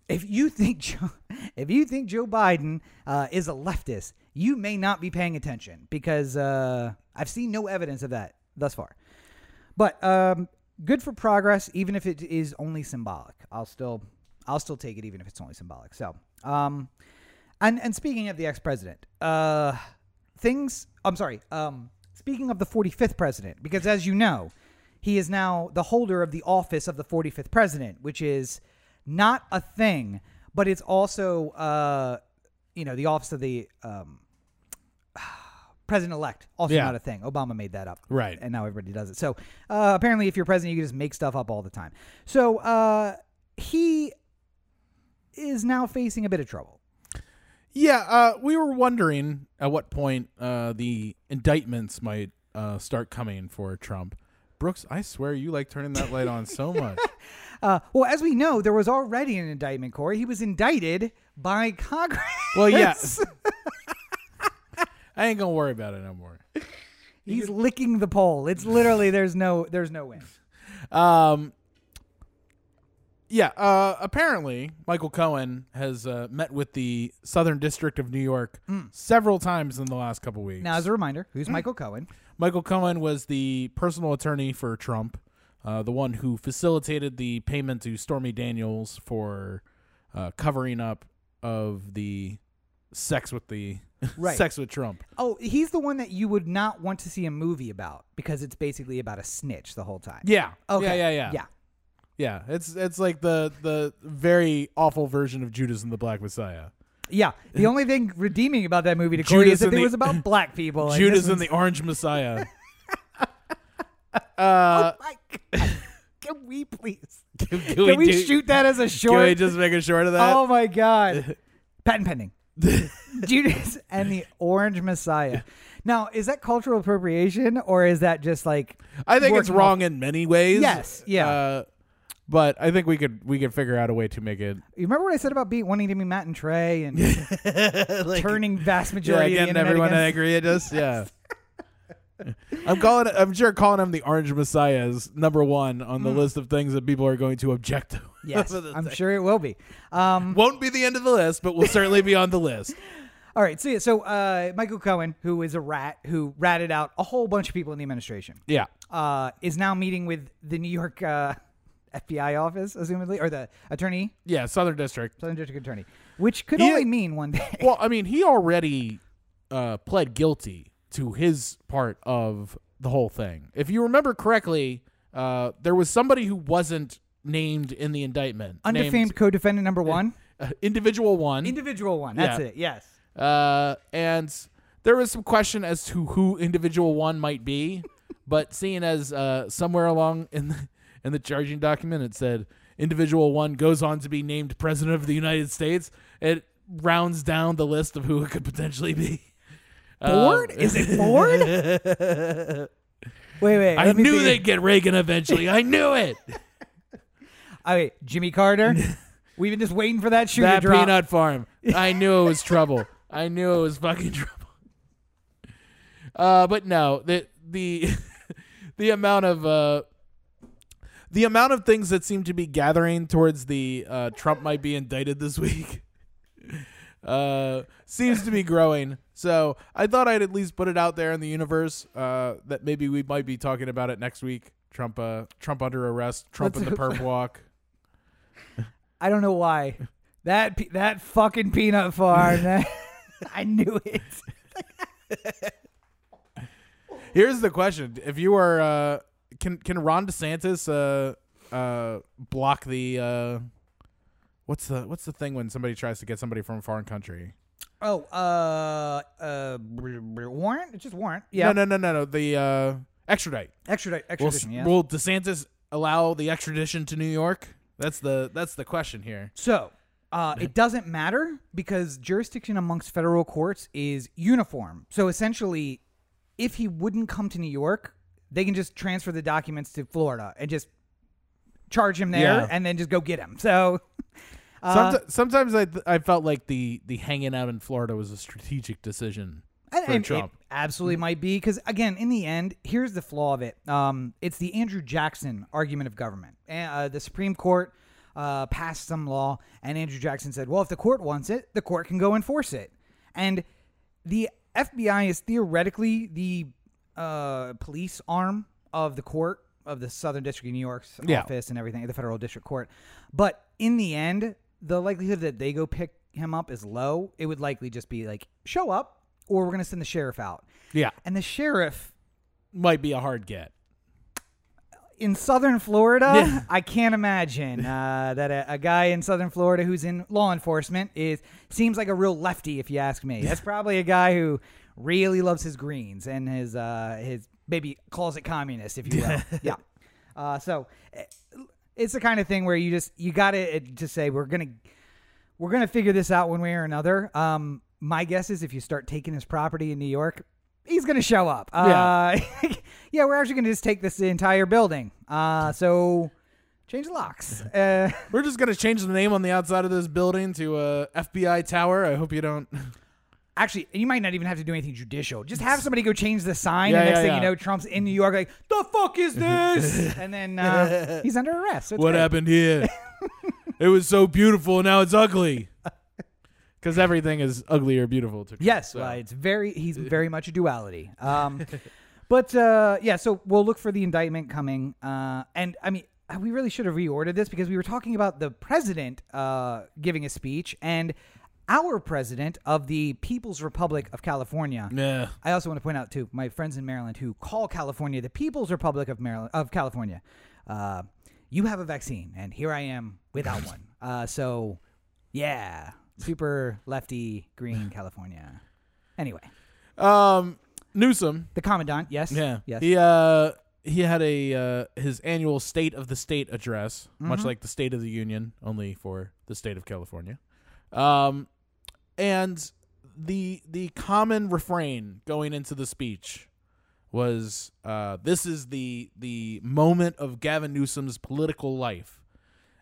if you think Joe, if you think Joe Biden uh, is a leftist, you may not be paying attention because uh, I've seen no evidence of that thus far. But um, good for progress, even if it is only symbolic. I'll still I'll still take it, even if it's only symbolic. So, um, and and speaking of the ex president, uh, things. I'm sorry. Um, speaking of the 45th president, because as you know, he is now the holder of the office of the 45th president, which is not a thing, but it's also, uh, you know, the office of the um, president elect, also Yeah. not a thing. Obama made that up. Right. And now everybody does it. So uh, apparently, if you're president, you can just make stuff up all the time. So uh, he is now facing a bit of trouble. Yeah, uh, we were wondering at what point uh, the indictments might uh, start coming for Trump. Brooks, I swear you like turning that light on so much. Uh, well, as we know, there was already an indictment, Corey. He was indicted by Congress. Well, yes. I ain't gonna worry about it no more. He's licking the pole. It's literally there's no there's no win. Um, yeah. Uh, apparently, Michael Cohen has uh, met with the Southern District of New York several times in the last couple weeks. Now, as a reminder, who's Michael Cohen? Michael Cohen was the personal attorney for Trump, uh, the one who facilitated the payment to Stormy Daniels for uh, covering up of the sex with the Right. sex with Trump. Oh, he's the one that you would not want to see a movie about because it's basically about a snitch the whole time. Yeah. Okay. Yeah. Yeah. Yeah. Yeah. Yeah. It's it's like the the very awful version of Judas and the Black Messiah. Yeah. The only thing redeeming about that movie to Corey Judas is that and it the- was about black people. Judas and the Orange Messiah. uh, My God. Can we please? can, Can we, do- shoot that as a Can short? we just make a short of that? oh my God. Patent pending. Judas and the Orange Messiah. Now, is that cultural appropriation or is that just like I think it's working wrong in many ways. Yes, yeah. Uh, but I think we could we could figure out a way to make it You remember what I said about being wanting to be Matt and Trey and like, turning vast yeah, majority of the everyone against- angry at us. Yeah. I'm calling. I'm sure calling him the Orange Messiah is number one on the list of things that people are going to object to. Yes, I'm thing. sure it will be. Um, Won't be the end of the list, but will certainly be on the list. all right, so yeah, so uh, Michael Cohen, who is a rat who ratted out a whole bunch of people in the administration, Yeah. uh, is now meeting with the New York uh, FBI office, assumedly, or the attorney, Yeah. Southern District. Southern District Attorney, which could He- only mean one day. Well, I mean, he already uh, pled guilty to his part of the whole thing. If you remember correctly, uh, there was somebody who wasn't named in the indictment. Undefamed Named, co-defendant number one, uh, individual one. individual one. That's Yeah. it. Yes. Uh, and there was some question as to who individual one might be, but seeing as uh, somewhere along in the, in the charging document it said individual one goes on to be named president of the United States, it rounds down the list of who it could potentially be. Ford? Um, Is it Ford? wait, wait. I knew think. they'd get Reagan eventually. I knew it. Oh, wait, Jimmy Carter. We've been just waiting for that shoe that to drop. peanut farm. I knew it was trouble. I knew it was fucking trouble. Uh, but no, the the the amount of uh, the amount of things that seem to be gathering towards the uh, Trump might be indicted this week uh, seems to be growing. So I thought I'd at least put it out there in the universe uh, that maybe we might be talking about it next week. Trump, uh, Trump under arrest. Trump Let's in the perp walk. I don't know why. That pe- that fucking peanut farm. that- I knew it. Here's the question: If you are, uh, can can Ron DeSantis uh, uh, block the uh, what's the what's the thing when somebody tries to get somebody from a foreign country? Oh, uh, uh, warrant? It's just warrant. Yeah. No, no, no, no, no. The uh, extradite. Extradite. Will, Extradition. yeah. will DeSantis allow the extradition to New York? That's the that's the question here. So, uh, it doesn't matter because jurisdiction amongst federal courts is uniform. So essentially, if he wouldn't come to New York, they can just transfer the documents to Florida and just charge him there Yeah. and then just go get him. So, uh, Somet- sometimes I th- I felt like the the hanging out in Florida was a strategic decision And- for and Trump. It absolutely might be because again, in the end, here's the flaw of it. Um, it's the Andrew Jackson argument of government. And, uh, the Supreme Court uh, passed some law, and Andrew Jackson said, "Well, if the court wants it, the court can go enforce it." And the FBI is theoretically the uh, police arm of the court of the Southern District of New York's Yeah. office and everything, the federal district court. But in the end, the likelihood that they go pick him up is low. It would likely just be like, show up, or we're going to send the sheriff out. yeah, And the sheriff might be a hard get. in Southern Florida. I can't imagine uh, that a, a guy in Southern Florida who's in law enforcement is seems like a real lefty, if you ask me. That's probably a guy who really loves his greens and his uh, his maybe calls it communist, if you will. yeah. Uh, so eh, it's the kind of thing where you just you got to just say we're gonna we're gonna figure this out one way or another. Um, my guess is if you start taking his property in New York, he's gonna show up. Uh, yeah, we're actually gonna just take this entire building. Uh, so change the locks. Uh, We're just gonna change the name on the outside of this building to uh, FBI Tower. I hope you don't. Actually, you might not even have to do anything judicial. Just have somebody go change the sign, Yeah, and next yeah, thing yeah. you know, Trump's in New York, like the fuck is this? and then uh, he's under arrest. So it's what great. happened here? it was so beautiful, and now it's ugly. Because everything is ugly or beautiful to Trump, Yes, so. well, it's very he's very much a duality. Um, but uh, yeah, so we'll look for the indictment coming. Uh, and I mean, we really should have reordered this because we were talking about the president uh, giving a speech and our president of the People's Republic of California. Yeah. I also want to point out too, my friends in Maryland who call California the People's Republic of Maryland of California. Uh, you have a vaccine, and here I am without one. Uh, so, yeah, super lefty green California. Anyway, Um, Newsom. the commandant, yes, Yeah. yes, He uh he had a uh, his annual State of the State address, Mm-hmm. much like the State of the Union, only for the state of California. Um, and the the common refrain going into the speech was uh, this is the the moment of Gavin Newsom's political life.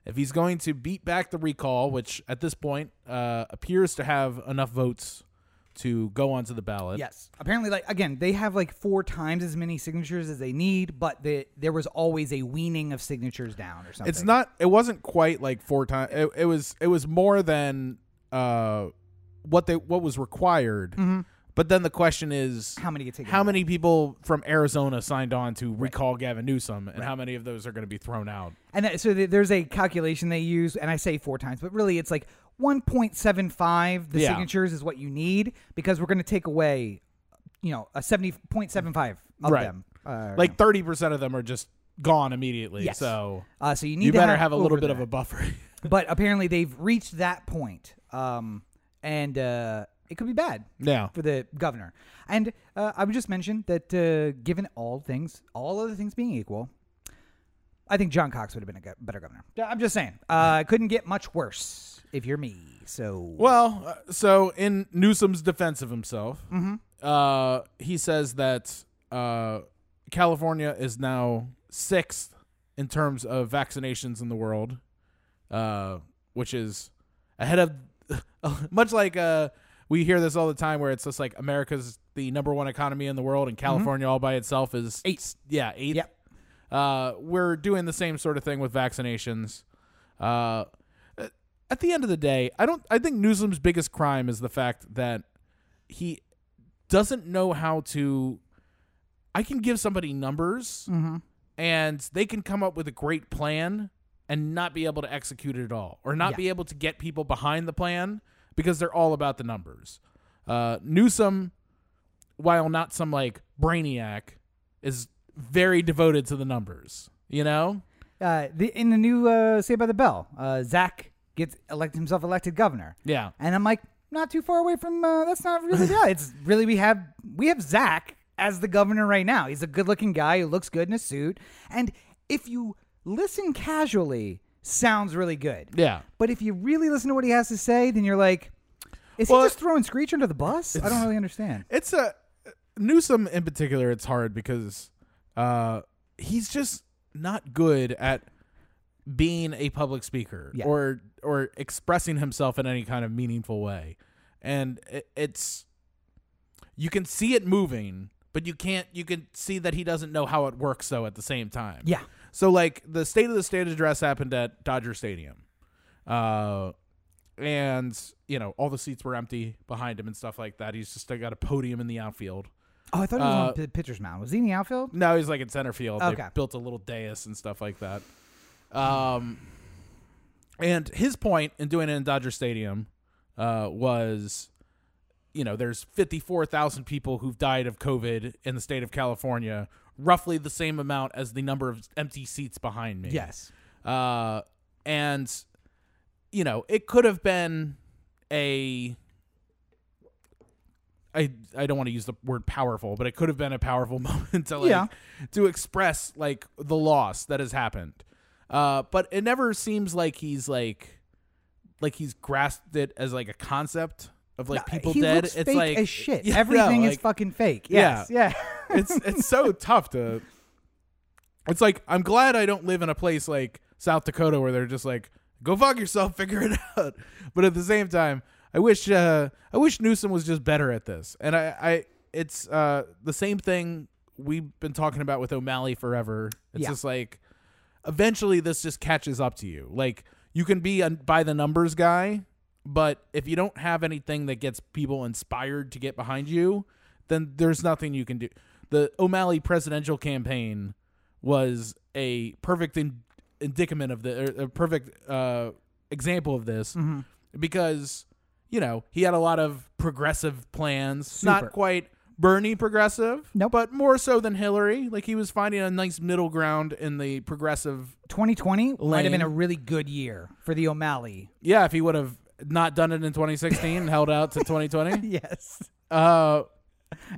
If he's going to beat back the recall, which at this point uh, appears to have enough votes to go onto the ballot, yes. Apparently, like again, they have like four times as many signatures as they need, but the, there was always a weaning of signatures down or something. It's not. It wasn't quite like four times. It, it was. It was more than uh, what they what was required. But then the question is, how many get taken. how many people from Arizona signed on to recall Gavin Newsom, and how many of those are going to be thrown out? And that, so th- there's a calculation they use, and I say four times, but really it's like 1.75 the Yeah. signatures is what you need because we're going to take away, you know, a 70.75 of Right. them. Uh, Like thirty percent of them are just gone immediately. Yes. So Uh, so you need you to better have, have a little over bit of that. a buffer. But apparently they've reached that point, um, and uh, it could be bad yeah. for the governor. And uh, I would just mention that uh, given all things, all other things being equal, I think John Cox would have been a go- better governor. I'm just saying, uh, couldn't get much worse if you're me. So Well, uh, so in Newsom's defense of himself, Mm-hmm. uh, he says that uh, California is now sixth in terms of vaccinations in the world, uh, which is ahead of much like uh, we hear this all the time, where it's just like America's the number one economy in the world, and California all by itself is Mm-hmm. Eight. Yeah, eighth. Yep. Uh, we're doing the same sort of thing with vaccinations. Uh, at the end of the day, I don't. I think Newsom's biggest crime is the fact that he doesn't know how to. I can give somebody numbers, and they can come up with a great plan and not be able to execute it at all, or not Yeah. be able to get people behind the plan because they're all about the numbers. Uh, Newsom, while not some like brainiac, is very devoted to the numbers. You know? uh, the, in the new uh, Saved by the Bell, uh, Zach gets elected himself elected governor. Yeah. And I'm like, not too far away from. Uh, that's not really bad. It's really we have we have Zach as the governor right now. He's a good-looking guy who looks good in a suit, and if you listen casually, sounds really good. Yeah. But if you really listen to what he has to say, then you're like, is Well, he just throwing Screech under the bus? I don't really understand. It's a Newsom in particular. It's hard because uh, he's just not good at being a public speaker Yeah. or or expressing himself in any kind of meaningful way, and it, it's you can see it moving, but you can't. You can see that he doesn't know how it works though at the same time. Yeah. So like the state of the state address happened at Dodger Stadium. Uh and you know, all the seats were empty behind him and stuff like that. He's just got a podium in the outfield. Oh, I thought he was on Uh, the pitcher's mound. Was he in the outfield? No, he's like in center field. Okay. They built a little dais and stuff like that. Um and his point in doing it in Dodger Stadium uh was you know, there's 54,000 people who've died of COVID in the state of California, roughly the same amount as the number of empty seats behind me. Yes. Uh, and you know, it could have been a. I I don't want to use the word powerful, but it could have been a powerful moment to like Yeah. to express like the loss that has happened. Uh, but it never seems like he's like like he's grasped it as like a concept of like people he dead. looks it's fake like as shit. Yeah, Everything is like- fucking fake. Yeah. Yeah. it's it's so tough to it's like i'm glad i don't live in a place like south dakota where they're just like go fuck yourself figure it out but at the same time i wish uh i wish newsom was just better at this and i i it's uh the same thing we've been talking about with o'malley forever it's Yeah. just like eventually this just catches up to you like you can be a by the numbers guy but if you don't have anything that gets people inspired to get behind you then there's nothing you can do the o'malley presidential campaign was a perfect in, indicament of the or a perfect uh, example of this Mm-hmm. because you know he had a lot of progressive plans Super. not quite bernie progressive Nope. but more so than hillary like he was finding a nice middle ground in the progressive 2020 might have been a really good year for the O'Malley. yeah if he would have not done it in 2016 and held out to 2020 Yes. uh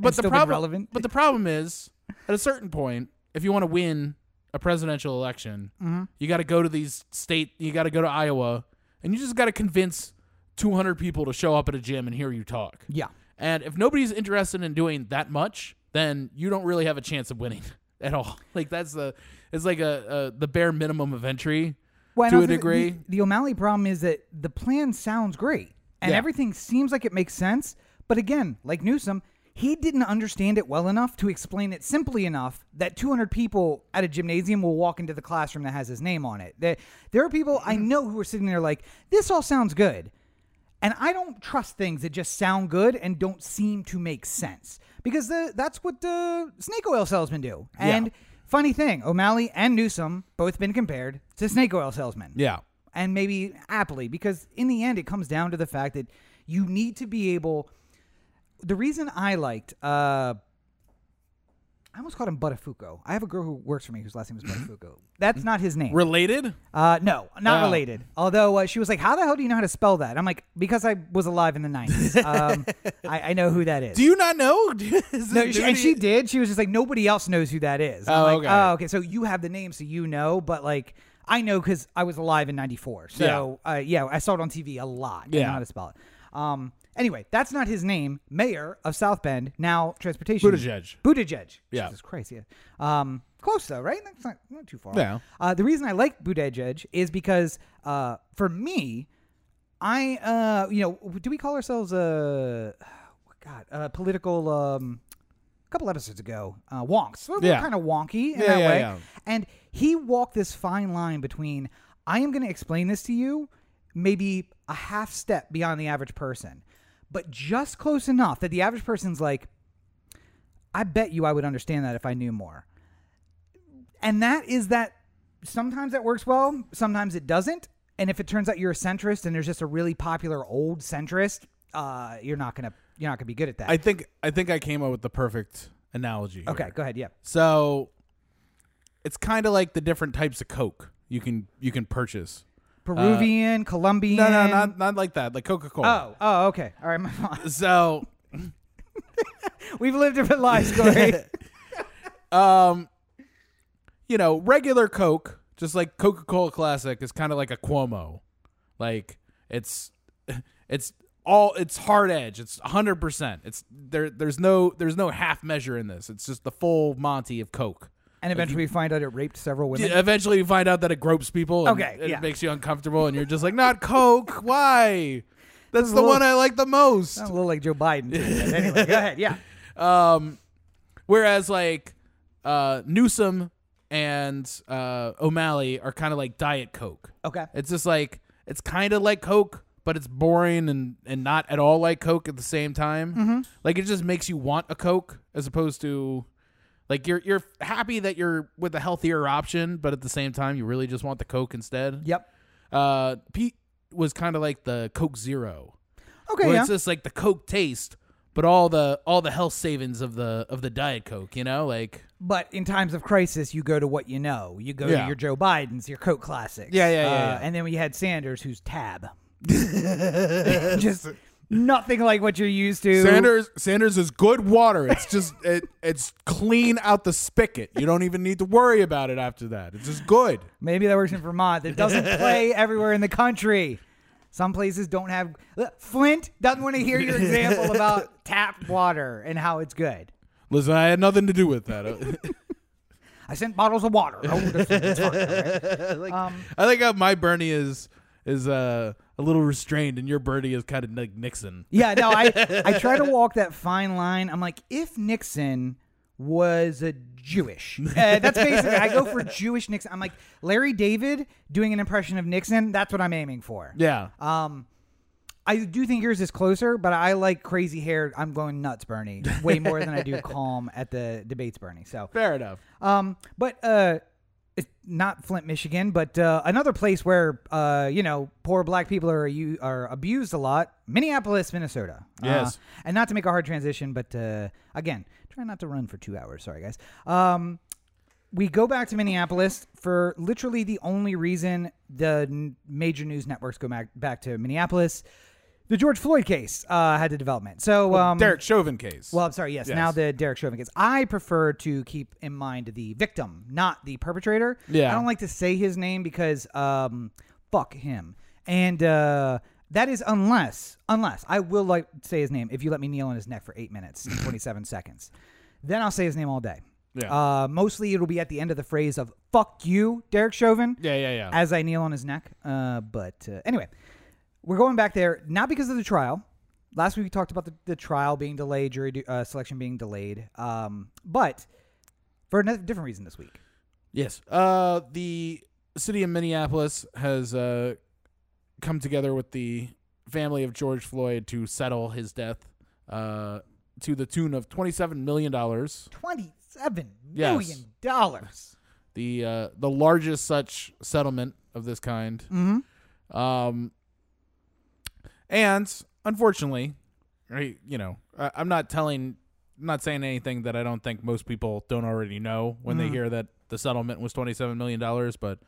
but the problem but the problem is at a certain point if you want to win a presidential election Mm-hmm. you got to go to these state you got to go to iowa and you just got to convince 200 people to show up at a gym and hear you talk Yeah. and if nobody's interested in doing that much then you don't really have a chance of winning at all like that's the it's like a, a the bare minimum of entry Well, To a degree. the, the O'Malley problem is that the plan sounds great and Yeah. everything seems like it makes sense. But again, like Newsom, he didn't understand it well enough to explain it simply enough that 200 people at a gymnasium will walk into the classroom that has his name on it. There, there are people I mm-hmm. know who are sitting there like, this all sounds good. And I don't trust things that just sound good and don't seem to make sense because the, that's what the snake oil salesmen do. And funny thing, O'Malley and Newsom both been compared to snake oil salesmen. Yeah. And maybe aptly because in the end it comes down to the fact that you need to be able the reason i liked uh I almost called him Buttafuoco. I have a girl who works for me whose last name is Buttafuoco. That's not his name. Related? Uh, no, not Oh. related. Although uh, she was like, "How the hell do you know how to spell that?" I'm like, "Because I was alive in the '90s. Um, I, I know who that is." Do you not know? Is no, this she, and dude- she did. She was just like, "Nobody else knows who that is." I'm Oh, like, okay. Oh, okay. So you have the name, so you know, but like, I know because I was alive in '94. So yeah. Uh, yeah, I saw it on TV a lot. I know Yeah. how to spell it. Um. Anyway, that's not his name. Mayor of South Bend, now transportation. Buttigieg. Buttigieg. Yeah. Jesus Christ, yeah. Um, close though, right? That's not, not too far. Yeah. Uh, the reason I like Buttigieg is because, uh, for me, I, uh, you know, do we call ourselves a, God, a political, um, a couple episodes ago, uh, wonks. We're, Yeah. kind of wonky in Yeah, that yeah, way. yeah. And he walked this fine line between, I am going to explain this to you, maybe a half step beyond the average person, but just close enough that the average person's like, I bet you I would understand that if I knew more. And that is that sometimes that works well, sometimes it doesn't. And if it turns out you're a centrist and there's just a really popular old centrist, uh, you're not gonna you're not gonna be good at that. I think I think I came up with the perfect analogy. here. okay, go ahead. Yeah. So it's kind of like the different types of Coke you can you can purchase. Peruvian, Colombian. No, no, not not like that. Like Coca Cola. Oh, oh, okay. All right, my fault. So, We've lived different lives, Corey. um, you know, regular Coke, just like Coca Cola Classic, is kind of like a Cuomo. Like it's it's all it's hard edge. It's hundred percent. It's there. There's no there's no half measure in this. It's just the full Monty of Coke. And eventually we find out it raped several women. Eventually, you find out that it gropes people. And Okay, it yeah. makes you uncomfortable, and you're just like, not Coke. Why? That's the little- one I like the most. Sounds a little like Joe Biden. to me, but anyway, go ahead. Yeah. Um, whereas like uh, Newsom and uh, O'Malley are kind of like Diet Coke. Okay. It's just like it's kind of like Coke, but it's boring and and not at all like Coke at the same time. Mm-hmm. Like it just makes you want a Coke as opposed to like you're you're happy that you're with a healthier option, but at the same time you really just want the Coke instead. Yep. Uh, Pete was kind of like the Coke Zero Okay. where Yeah. it's just like the Coke taste, but all the all the health savings of the of the Diet Coke. You know, like But in times of crisis, you go to what you know. You go Yeah. to your Joe Bidens, your Coke classics. Yeah, yeah, yeah, Uh, yeah. And then we had Sanders, who's Tab. Just nothing like what you're used to. Sanders Sanders is good water. It's just it it's clean out the spigot. You don't even need to worry about it after that. It's just good. Maybe that works in Vermont. It doesn't play everywhere in the country. Some places don't have. Flint doesn't want to hear your example about tap water and how it's good. Listen, I had nothing to do with that. I sent bottles of water. Oh, fun, um, I think my Bernie is is uh, a little restrained, and your Bernie is kind of like Nixon. Yeah, no, I I try to walk that fine line. I'm like, if Nixon was a Jewish, uh, that's basically I go for Jewish Nixon. I'm like Larry David doing an impression of Nixon. That's what I'm aiming for. Yeah, Um, I do think yours is closer, but I like crazy hair. I'm going nuts, Bernie, way more than I do calm at the debates, Bernie. So, fair enough. um, but uh, not Flint, Michigan, but uh, another place where uh, you know, poor black people are you are abused a lot. Minneapolis, Minnesota. Uh, Yes. and not to make a hard transition, but uh, again, try not to run for two hours. Sorry, guys. Um, we go back to Minneapolis for literally the only reason the n- major news networks go back back to Minneapolis. The George Floyd case uh, had the development. So um, Derek Chauvin case. well, I'm sorry. Yes, Yes. now the Derek Chauvin case. I prefer to keep in mind the victim, not the perpetrator. Yeah. I don't like to say his name because um, fuck him. And uh, that is unless, unless I will like say his name if you let me kneel on his neck for eight minutes and 27 seconds. Then I'll say his name all day. Yeah. Uh, mostly it'll be at the end of the phrase of "fuck you, Derek Chauvin." yeah, yeah, yeah. as I kneel on his neck. Uh, but uh, anyway, we're going back there not because of the trial. Last week we talked about the, the trial being delayed, jury uh, selection being delayed, um, but for a different reason this week. Yes. Uh, the city of Minneapolis has uh, come together with the family of George Floyd to settle his death uh, to the tune of $27 million. Twenty-seven Yes. million dollars. The, uh, the largest such settlement of this kind. Mm-hmm. Um, and unfortunately, right, you know, I, I'm not telling not saying anything that I don't think most people don't already know when they hear that the settlement was twenty seven million dollars. But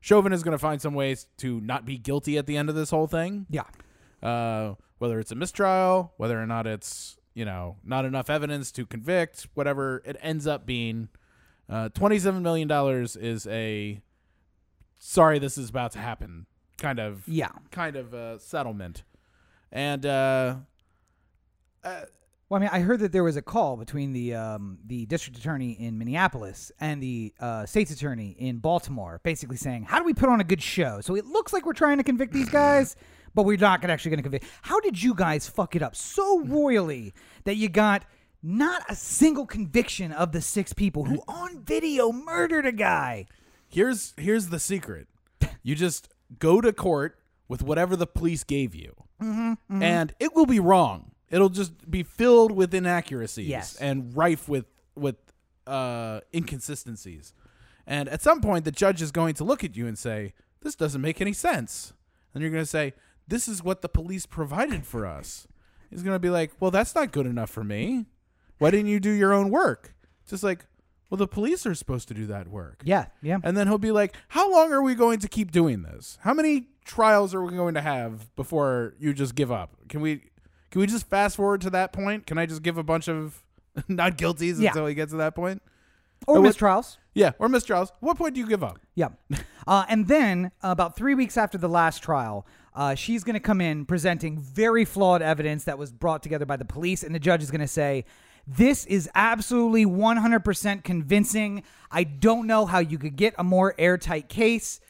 Chauvin is going to find some ways to not be guilty at the end of this whole thing. Yeah. Uh, whether it's a mistrial, whether or not it's you know not enough evidence to convict, whatever it ends up being. Uh, twenty seven million dollars is a sorry this is about to happen kind of Yeah. kind of uh, settlement, and uh, Well, I mean, I heard that there was a call between the um, the district attorney in Minneapolis and the uh, state's attorney in Baltimore, basically saying, "How do we put on a good show?" So it looks like we're trying to convict these guys, but we're not actually going to convict. How did you guys fuck it up so royally that you got not a single conviction of the six people who on video murdered a guy? here's here's the secret you just go to court with whatever the police gave you Mm-hmm, and it will be wrong. It'll just be filled with inaccuracies Yes. and rife with with uh inconsistencies. And at some point the judge is going to look at you and say this doesn't make any sense. And you're going to say this is what the police provided for us. He's going to be like well that's not good enough for me. Why didn't you do your own work? Just like well the police are supposed to do that work. Yeah, yeah. and then he'll be like, How long are we going to keep doing this? How many trials are we going to have before you just give up? Can we can we just fast forward to that point? Can I just give a bunch of not guilties Yeah. until he gets to that point? Or Oh, what- mistrials. Yeah, or mistrials. What point do you give up? Yeah. Uh, and then, about three weeks after the last trial, uh, she's going to come in presenting very flawed evidence that was brought together by the police. And the judge is going to say, This is absolutely 100% convincing. I don't know how you could get a more airtight case.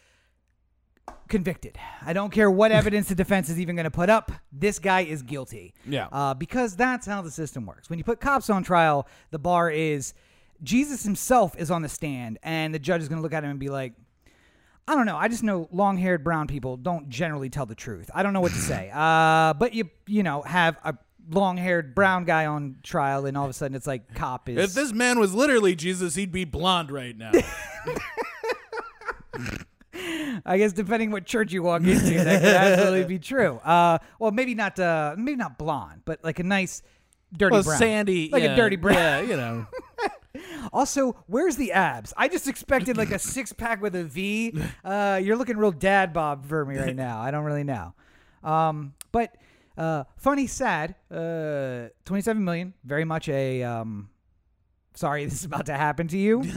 Convicted. I don't care what evidence the defense is even going to put up. This guy is guilty. Yeah. Uh, because that's how the system works. When you put cops on trial, the bar is Jesus himself is on the stand, and the judge is going to look at him and be like, I don't know. I just know long-haired brown people don't generally tell the truth. I don't know what to say. Uh, but you you know have a long-haired brown guy on trial, and all of a sudden it's like cop is. If this man was literally Jesus, he'd be blonde right now. I guess depending what church you walk into, that could absolutely be true. Uh, well, maybe not. Uh, maybe not blonde, but like a nice dirty well, brown, sandy, like yeah, a dirty brown. Yeah, you know. Also, where's the abs? I just expected like a six pack with a V. Uh, you're looking real dad bob for me right now. I don't really know. Um, but uh, funny, sad. Uh, 27 million. Very much a um, sorry, this is about to happen to you.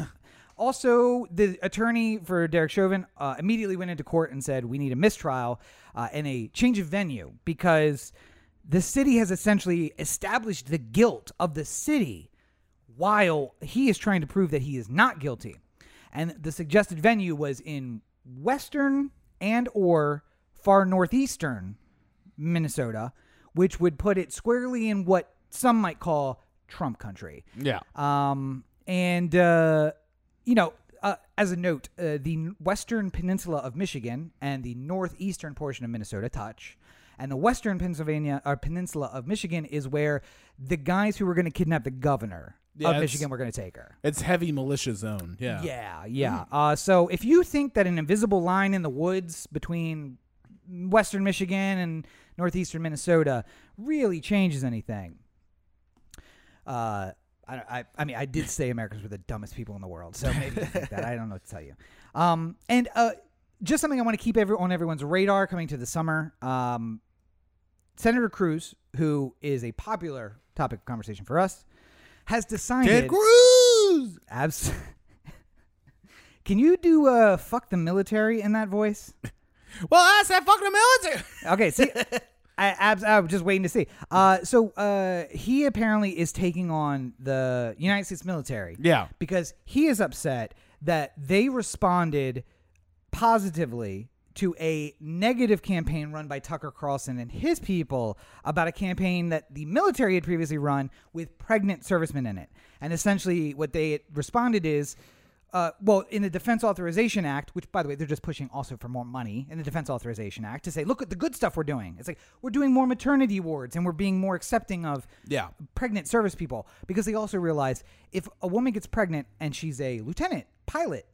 Also, the attorney for Derek Chauvin uh, immediately went into court and said, We need a mistrial uh, and a change of venue because the city has essentially established the guilt of the city while he is trying to prove that he is not guilty. And the suggested venue was in western and or far northeastern Minnesota, which would put it squarely in what some might call Trump country. Yeah. Um, and uh, you know, uh, as a note, uh, the western peninsula of Michigan and the northeastern portion of Minnesota touch, and the western Pennsylvania or peninsula of Michigan is where the guys who were going to kidnap the governor Yeah, of Michigan were going to take her. It's heavy militia zone. Yeah. Yeah, yeah. Uh, so if you think that an invisible line in the woods between western Michigan and northeastern Minnesota really changes anything, uh, I, I, I mean, I did say Americans were the dumbest people in the world, so maybe you think that. I don't know what to tell you. Um, and uh, just something I want to keep every, on everyone's radar coming to the summer. Um, Senator Cruz, who is a popular topic of conversation for us, has decided. Ted Cruz. Abs. Can you do uh fuck the military in that voice? Well, I said fuck the military. Okay, see, I, abs, I'm just waiting to see. Uh, so uh, he apparently is taking on the United States military. Yeah. because he is upset that they responded positively to a negative campaign run by Tucker Carlson and his people about a campaign that the military had previously run with pregnant servicemen in it. And essentially, what they responded is. Uh, well, in the Defense Authorization Act, which, by the way, they're just pushing also for more money in the Defense Authorization Act to say, look at the good stuff we're doing. It's like we're doing more maternity wards and we're being more accepting of Yeah. pregnant service people because they also realize if a woman gets pregnant and she's a lieutenant pilot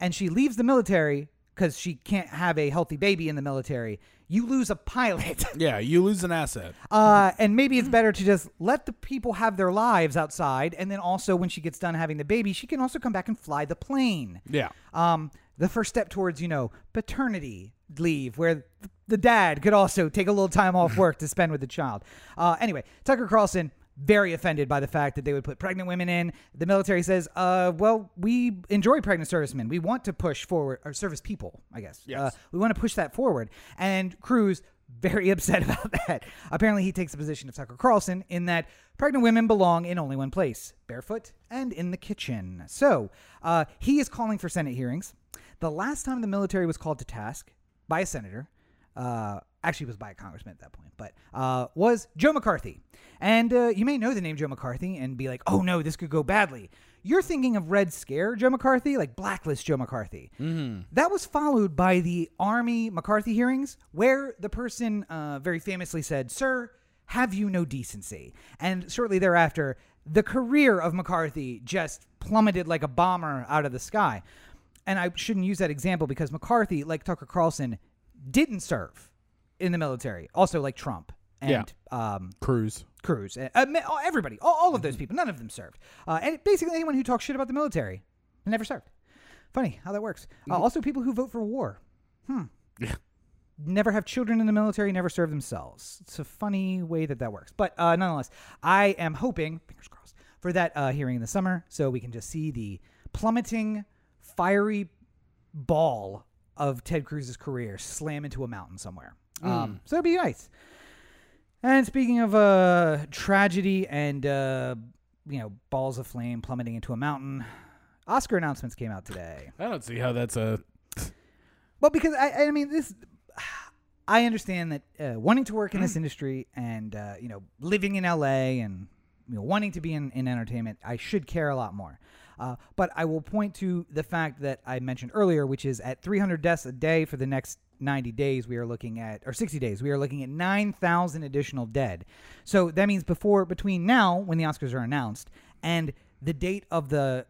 and she leaves the military because she can't have a healthy baby in the military, you lose a pilot. Yeah, you lose an asset. Uh, and maybe it's better to just let the people have their lives outside, and then also when she gets done having the baby, she can also come back and fly the plane. Yeah. Um, the first step towards you know paternity leave, where the dad could also take a little time off work to spend with the child. Uh, anyway, Tucker Carlson very offended by the fact that they would put pregnant women in. The military says, uh, well, we enjoy pregnant servicemen. We want to push forward, or service people, I guess. Yes. Uh, we want to push that forward. And Cruz, very upset about that. Apparently, he takes the position of Tucker Carlson in that pregnant women belong in only one place barefoot and in the kitchen. So uh, he is calling for Senate hearings. The last time the military was called to task by a senator, uh, actually was by a congressman at that point, but uh, was Joe McCarthy. And uh, you may know the name Joe McCarthy and be like, oh no, this could go badly. You're thinking of Red Scare Joe McCarthy, like Blacklist Joe McCarthy. That was followed by the Army McCarthy hearings, where the person uh, very famously said, Sir, have you no decency? And shortly thereafter, the career of McCarthy just plummeted like a bomber out of the sky. And I shouldn't use that example because McCarthy, like Tucker Carlson, didn't serve in the military. Also, like Trump and um, Cruz. Cruz, uh, uh, everybody, all, all of those people, none of them served. Uh, and basically, anyone who talks shit about the military never served. Funny how that works. Uh, also, people who vote for war. Hmm. Yeah. Never have children in the military, never serve themselves. It's a funny way that that works. But uh, nonetheless, I am hoping, fingers crossed, for that uh, hearing in the summer so we can just see the plummeting, fiery ball of Ted Cruz's career slam into a mountain somewhere. Um, so it'd be nice. And speaking of uh, tragedy and uh, you know balls of flame plummeting into a mountain, Oscar announcements came out today. I don't see how that's a. Well, because I, I mean, this, I understand that uh, wanting to work in this industry and uh, you know living in LA and you know wanting to be in, in entertainment, I should care a lot more. Uh, but I will point to the fact that I mentioned earlier, which is at 300 deaths a day for the next 90 days, we are looking at, or 60 days, we are looking at 9,000 additional dead. So that means before, between now, when the Oscars are announced, and the date of the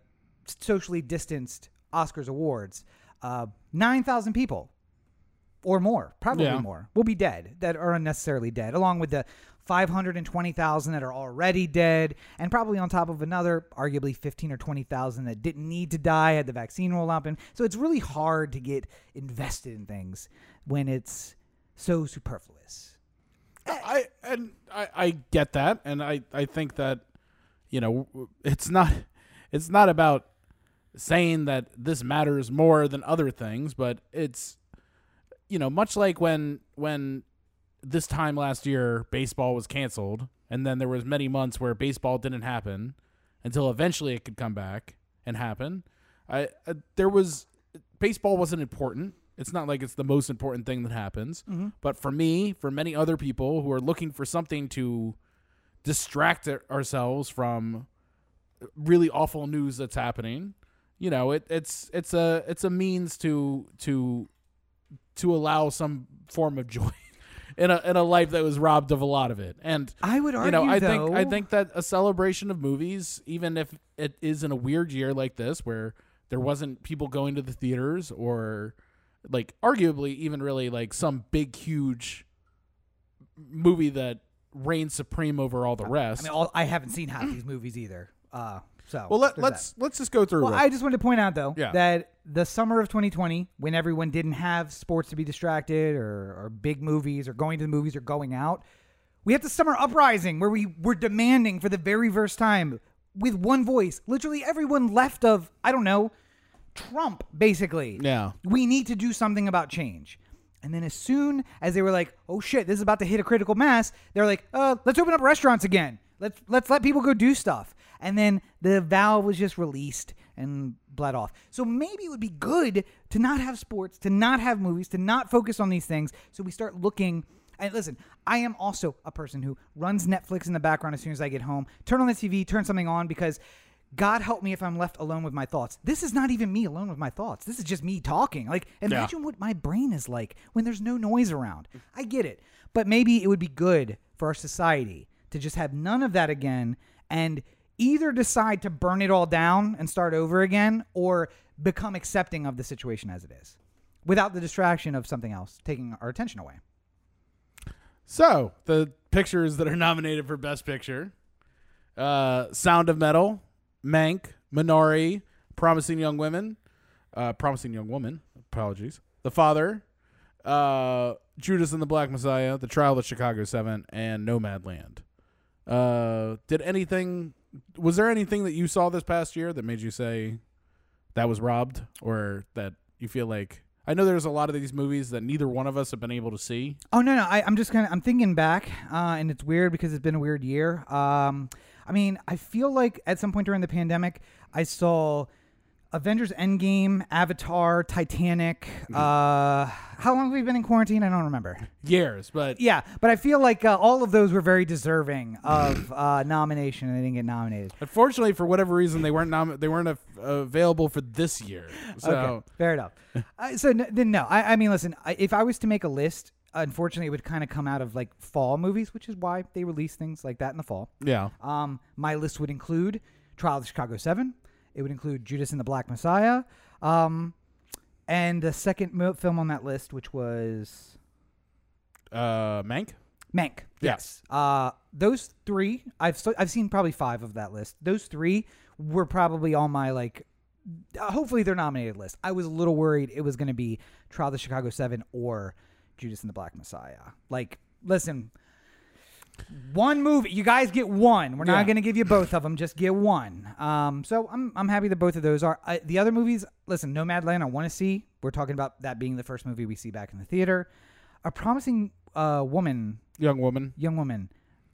socially distanced Oscars awards, uh, 9,000 people or more, probably Yeah. more, will be dead that are unnecessarily dead, along with the 520,000 that are already dead, and probably on top of another, arguably 15 or 20,000 that didn't need to die had the vaccine roll up. And so it's really hard to get invested in things when it's so superfluous. I and I, I get that, and I, I think that you know it's not it's not about saying that this matters more than other things, but it's you know much like when when this time last year baseball was canceled, and then there was many months where baseball didn't happen until eventually it could come back and happen. I uh, there was baseball wasn't important. It's not like it's the most important thing that happens. But for me, for many other people who are looking for something to distract ourselves from really awful news that's happening, you know, it, it's it's a it's a means to to to allow some form of joy in a in a life that was robbed of a lot of it. And I would argue, you know, I though, think I think that a celebration of movies, even if it is in a weird year like this, where there wasn't people going to the theaters, or like arguably even really like some big huge movie that reigns supreme over all the rest. I mean, all, I haven't seen half these movies either. Uh, so well, let, there's let's let's just go through. Well, I just wanted to point out though Yeah. that the summer of 2020, when everyone didn't have sports to be distracted or, or big movies or going to the movies or going out, we had the summer uprising where we were demanding for the very first time with one voice, literally everyone left of I don't know Trump basically. Yeah. we need to do something about change. And then as soon as they were like, "Oh shit, this is about to hit a critical mass," they're like, "Uh, let's open up restaurants again. Let's let's let people go do stuff." And then the valve was just released and bled off. So maybe it would be good to not have sports, to not have movies, to not focus on these things. So we start looking. And listen, I am also a person who runs Netflix in the background as soon as I get home. Turn on the TV, turn something on because God help me if I'm left alone with my thoughts. This is not even me alone with my thoughts. This is just me talking. Like, imagine what my brain is like when there's no noise around. I get it. But maybe it would be good for our society to just have none of that again and either decide to burn it all down and start over again or become accepting of the situation as it is. without the distraction of something else taking our attention away. So the pictures that are nominated for Best Picture: uh, Sound of Metal, Mank, Minari, Promising Young Women, uh, Promising Young Woman. Apologies. The Father, uh, Judas and the Black Messiah, The Trial of the Chicago Seven, and Nomadland. Uh, did anything? Was there anything that you saw this past year that made you say that was robbed, or that you feel like? I know there's a lot of these movies that neither one of us have been able to see. Oh no, no, I, I'm just kind of I'm thinking back, uh, and it's weird because it's been a weird year. Um, I mean, I feel like at some point during the pandemic, I saw Avengers Endgame, Avatar, Titanic. Uh, how long have we been in quarantine? I don't remember. Years, but Yeah, but I feel like uh, all of those were very deserving of uh, nomination, and they didn't get nominated. Unfortunately, for whatever reason, they weren't nom- they weren't av- available for this year. So okay, fair enough. uh, so n- then no, I, I mean, listen, I, if I was to make a list, unfortunately, it would kind of come out of like fall movies, which is why they release things like that in the fall. yeah, Um, my list would include Trial of the Chicago Seven. It would include Judas and the Black Messiah. Um, and the second mo- film on that list, which was uh, Mank. Mank. Yeah. Yes. Uh, those three, I've st- I've seen probably five of that list. Those three were probably on my like. Uh, hopefully, they're nominated list. I was a little worried it was going to be Trial of the Chicago Seven or Judas and the Black Messiah. Like, listen, one movie. You guys get one. We're Yeah. not going to give you both of them. Just get one. Um, so I'm I'm happy that both of those are I, the other movies. Listen, Nomadland, I want to see. We're talking about that being the first movie we see back in the theater. A promising uh, woman, Young woman. young woman.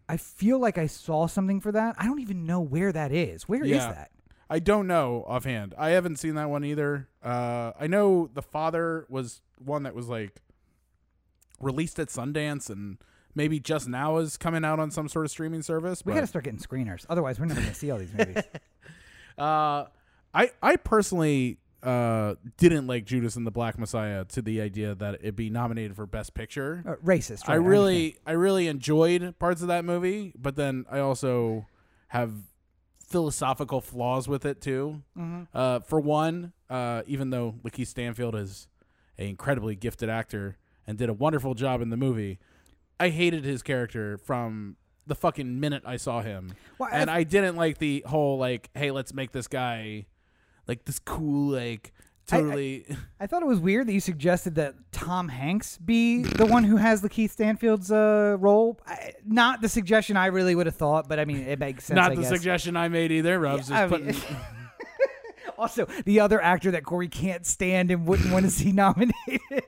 I feel like I saw something for that. I don't even know where that is. Where is Yeah. that? I don't know offhand. I haven't seen that one either. Uh, I know the father was one that was like released at Sundance and maybe just now is coming out on some sort of streaming service. We got to start getting screeners. Otherwise, we're never going to see all these movies. Uh, I I personally uh didn't like Judas and the Black Messiah to the idea that it be nominated for Best Picture. Uh, racist. I right, really I really enjoyed parts of that movie, but then I also have philosophical flaws with it too. understand. Uh, for one, uh, even though Lakeith Stanfield is an incredibly gifted actor and did a wonderful job in the movie, I hated his character from the fucking minute I saw him. Well, and I- I didn't like the whole like, hey, let's make this guy like this cool like I- I- totally I thought it was weird that you suggested that Tom Hanks be the one who has the Keith Stanfield's uh, role. I, not the suggestion I really would have thought, but I mean, it makes sense. not I the guess. suggestion I made either. I was Yeah, just I mean- Also, the other actor that Corey can't stand and wouldn't want to see nominated.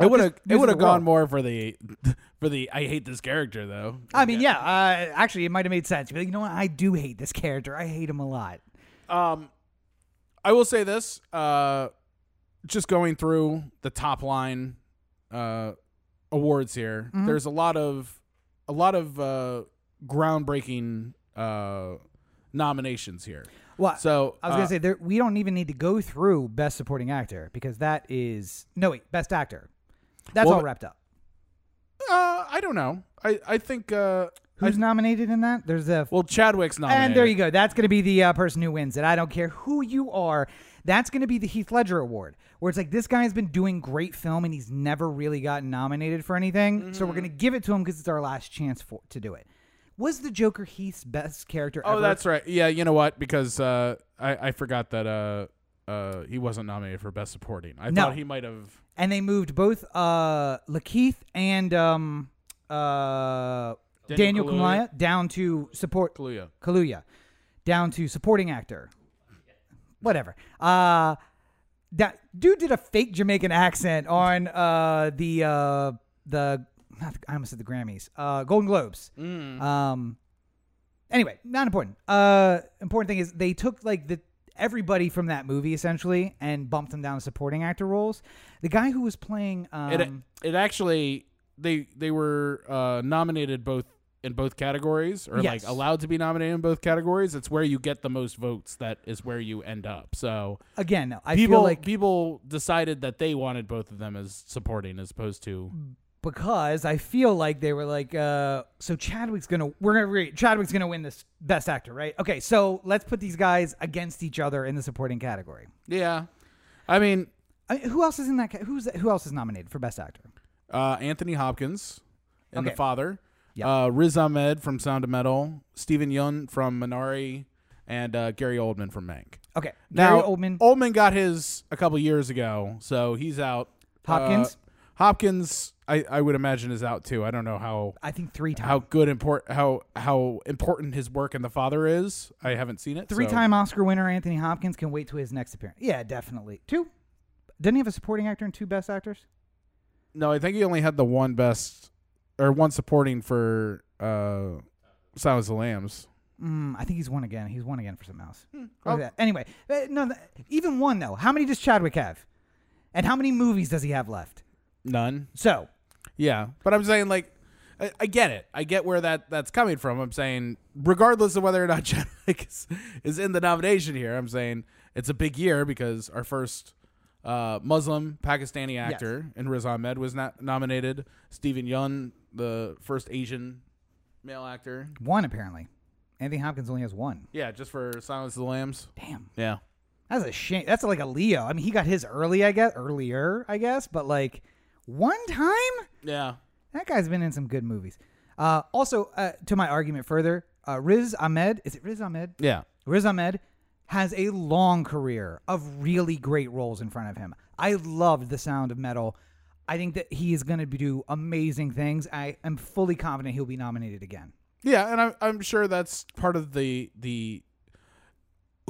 It would have it would have gone more for the for the I hate this character though. I mean, yeah, uh, actually, it might have made sense. But you know what? I do hate this character. I hate him a lot. Um, I will say this. Uh, just going through the top line uh, awards here, Mhm. there's a lot of a lot of uh, groundbreaking uh, nominations here. Well, So I was uh, gonna say there, we don't even need to go through Best Supporting Actor because that is no wait, Best Actor. That's Well, all wrapped up. uh, I don't know. I I think uh, Who's nominated in that? There's a well Chadwick's nominated. And there you go. That's going to be the uh, person who wins it. I don't care who you are. That's going to be the Heath Ledger Award, where it's like this guy's been doing great film and he's never really gotten nominated for anything. So we're going to give it to him because it's our last chance for to do it. Was the Joker Heath's best character Oh, ever? that's right. Yeah, you know what? Because uh, I I forgot that uh, uh, he wasn't nominated for best supporting. I No. thought he might have. And they moved both uh, Lakeith and um, uh, Daniel, Daniel Kaluuya down to support Kaluuya. Kaluuya down to supporting actor. Whatever. Uh that dude did a fake Jamaican accent on uh the uh the not, I almost said the Grammys. Uh Golden Globes. Mm. Um anyway, not important. Uh important thing is they took like the everybody from that movie essentially and bumped them down to supporting actor roles. The guy who was playing um it it actually they they were uh, nominated both in both categories or Yes. like allowed to be nominated in both categories. It's where you get the most votes that is where you end up. So again, I people feel like people decided that they wanted both of them as supporting as opposed to because I feel like they were like, uh, so Chadwick's gonna we're gonna re- Chadwick's gonna win this best actor, right? Okay, so let's put these guys against each other in the supporting category. yeah. I mean, I mean, who else is in that? ca- Who's who else is nominated for best actor? Uh, Anthony Hopkins in Okay. The Father. Yep. Uh, Riz Ahmed from Sound of Metal. Steven Yeun from Minari. And uh, Gary Oldman from Mank. Okay, Now, Gary Oldman, Oldman got his a couple years ago, so he's out. Hopkins. Hopkins, I, I would imagine, is out too. I don't know how I think three times. how good import how how important his work in The Father is. I haven't seen it. so- Three-time Oscar winner Anthony Hopkins can wait to his next appearance. Yeah, definitely. Two. Didn't he have a supporting actor and two best actors? No, I think he only had the one best or one supporting for uh, Silence of the Lambs. Mm, I think he's won again. He's won again for something else. Look Oh. that. Anyway, uh, no, th- even one though. How many does Chadwick have? And how many movies does he have left? None. So, Yeah, but I'm saying like I, I get it. I get where that that's coming from. I'm saying regardless of whether or not Chadwick is, is in the nomination here, I'm saying it's a big year because our first uh, Muslim Pakistani actor in Riz Ahmed was not nominated. Steven Yeun, the first Asian male actor. one apparently. Anthony Hopkins only has one. Yeah, just for Silence of the Lambs. Damn. Yeah. That's a shame. That's like a Leo. I mean, he got his early, I guess, earlier, I guess, but like one time, Yeah. that guy's been in some good movies. Uh, also, uh, to my argument further, uh, Riz Ahmed, is it Riz Ahmed? Yeah. Riz Ahmed has a long career of really great roles in front of him. I loved The Sound of Metal. I think that he is going to do amazing things. I am fully confident he'll be nominated again. Yeah, and I'm I'm sure that's part of the the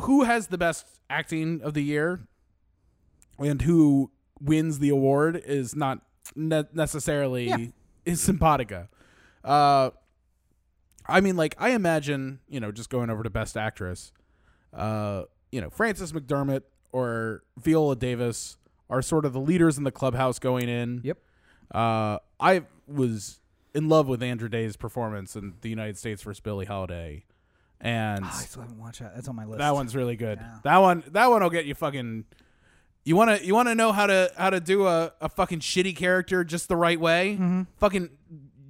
who has the best acting of the year and who wins the award is not ne- necessarily Yeah. is Simpatica. Uh I mean like I imagine, you know, just going over to best actress, uh, you know, Frances McDermott or Viola Davis are sort of the leaders in the clubhouse going in. Yep. Uh, I was in love with Andra Day's performance in The United States versus Billie Holiday, and Ah, I still haven't watched that. That's on my list. that one's really good. Yeah. That one, that one will get you fucking. You wanna you wanna know how to how to do a, a fucking shitty character just the right way? Mm-hmm. Fucking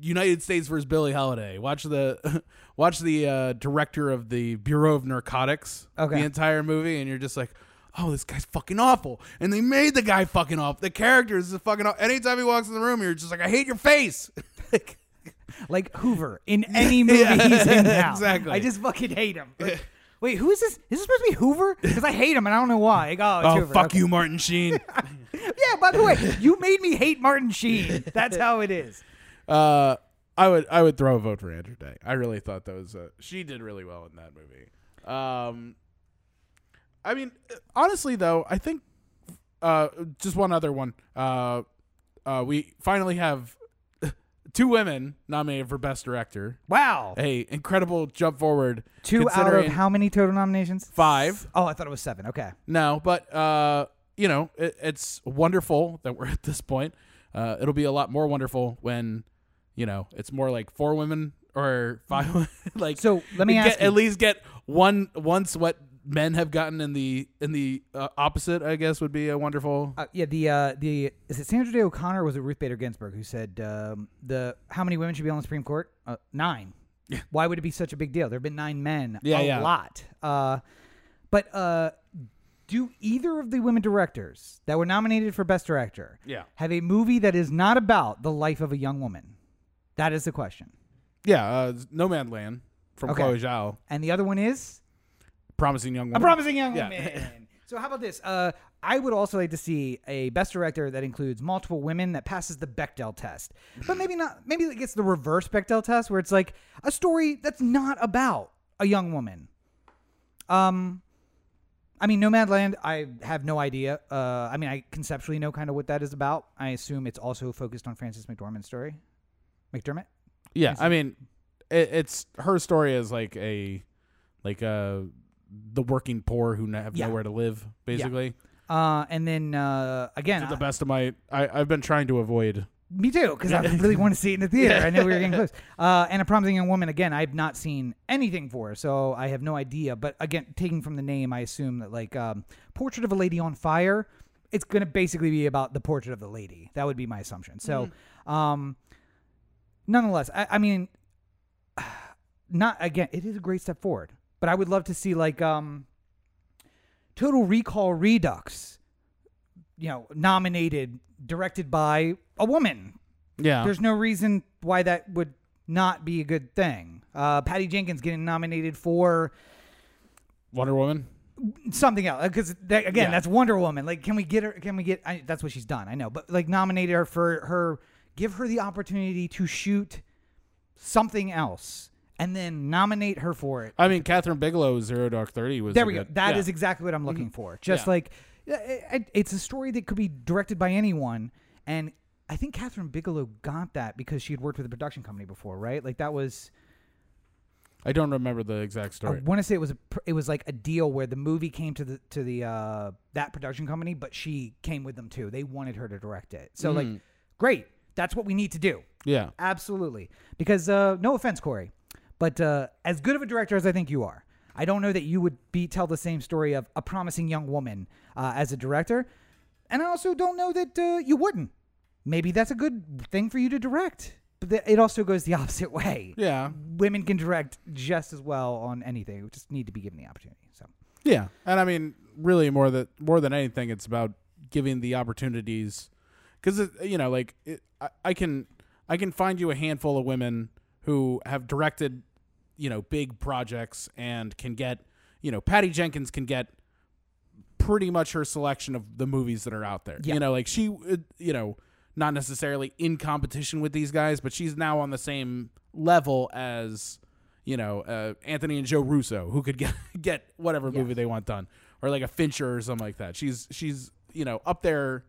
United States versus Billie Holiday. Watch the watch the uh, director of the Bureau of Narcotics. Okay. The entire movie, and you're just like, oh, this guy's fucking awful. And they made the guy fucking awful. The character is fucking awful. Anytime he walks in the room, you're just like, I hate your face. like Hoover in any movie Yeah, he's in now. exactly. I just fucking hate him. Like, wait, who is this? Is this supposed to be Hoover? Because I hate him and I don't know why. Like, oh, oh, Hoover. fuck Okay. you, Martin Sheen. Yeah, by the way, you made me hate Martin Sheen. That's how it is. Uh, I would I would throw a vote for Andra Day. I really thought that was uh, she did really well in that movie. Um, I mean, honestly though, I think uh, just one other one. Uh, uh, we finally have two women nominated for best director. Wow. A incredible jump forward. Two out of how many total nominations? Five. Oh, I thought it was seven. Okay. No, but uh, you know, it, it's wonderful that we're at this point. Uh, it'll be a lot more wonderful when, you know, it's more like four women or five. like, So, let me get, at least get one one what men have gotten in the in the uh, opposite. I guess would be a wonderful. Uh, yeah, the uh, the is it Sandra Day O'Connor or was it Ruth Bader Ginsburg who said um, the how many women should be on the Supreme Court? Uh, nine. Yeah. Why would it be such a big deal? There have been nine men. Yeah, a yeah. lot. Uh, but uh, do either of the women directors that were nominated for Best Director Yeah, have a movie that is not about the life of a young woman? That is the question. yeah. Uh, Nomadland from Okay. Chloe Zhao, And the other one is promising young woman. A Promising Young Yeah. Woman. so how about this? Uh, I would also like to see a best director that includes multiple women that passes the Bechdel test, but maybe not. Maybe it gets the reverse Bechdel test, where it's like a story that's not about a young woman. Um, I mean, Nomadland. I have no idea. Uh, I mean, I conceptually know kind of what that is about. I assume it's also focused on Frances McDormand's story. McDermott. Yeah, I mean, it, it's her story is like a like uh the working poor who have Yeah. nowhere to live, basically. Uh, and then uh, again, To the I- best of my, I, I've been trying to avoid. Me too, because I really want to see it in the theater. I know we were getting close. Uh, and a promising young woman. Again, I've not seen anything for, her, so I have no idea. But again, taking from the name, I assume that like um, "Portrait of a Lady on Fire," it's going to basically be about the portrait of the lady. That would be my assumption. So, um, nonetheless, I, I mean, not again. It is a great step forward, but I would love to see like um, Total Recall Redux you know, nominated, directed by a woman. Yeah. There's no reason why that would not be a good thing. Uh, Patty Jenkins getting nominated for Wonder Woman. something else because again, Yeah. that's Wonder Woman. Like, can we get her? Can we get? I, that's what she's done. I know, but like, nominate her for her. Give her the opportunity to shoot something else, and then nominate her for it. I mean, Kathryn Bigelow, Zero Dark Thirty was. There we go. good- That is yeah. exactly what I'm looking for. Just Yeah. like it- it's a story that could be directed by anyone, and I think Kathryn Bigelow got that because she had worked with a production company before, right? Like that was. I don't remember the exact story. I want to say it was a, it was like a deal where the movie came to the to the uh, that production company, but she came with them too. They wanted her to direct it. So like, Mm. great. That's what we need to do. yeah. Absolutely. Because uh, no offense, Corey, but uh, as good of a director as I think you are, I don't know that you would be tell the same story of a promising young woman uh, as a director, and I also don't know that uh, you wouldn't. Maybe that's a good thing for you to direct, but th- it also goes the opposite way. Yeah. Women can direct just as well on anything. We just need to be given the opportunity. So Yeah. And I mean, really, more that more than anything, it's about giving the opportunities, because you know, like it, I, I can I can find you a handful of women who have directed, you know, big projects and can get, you know, Patty Jenkins can get pretty much her selection of the movies that are out there. Yeah. You know, like she, uh, you know, not necessarily in competition with these guys, but she's now on the same level as, you know, uh, Anthony and Joe Russo, who could get get whatever movie Yes. they want done, or like a Fincher or something like that. She's she's you know up there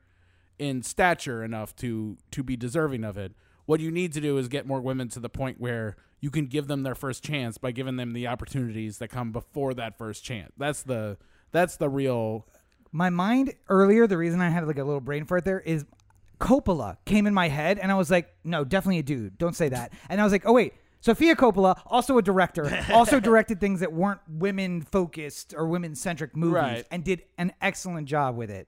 in stature enough to to be deserving of it. What you need to do is get more women to the point where you can give them their first chance by giving them the opportunities that come before that first chance. That's the that's the real my mind earlier, the reason I had like a little brain fart there is Coppola came in my head, and I was like, no, definitely a dude. Don't say that. And I was like, oh wait. Sofia Coppola, also a director, also directed things that weren't women focused or women centric movies Right. and did an excellent job with it.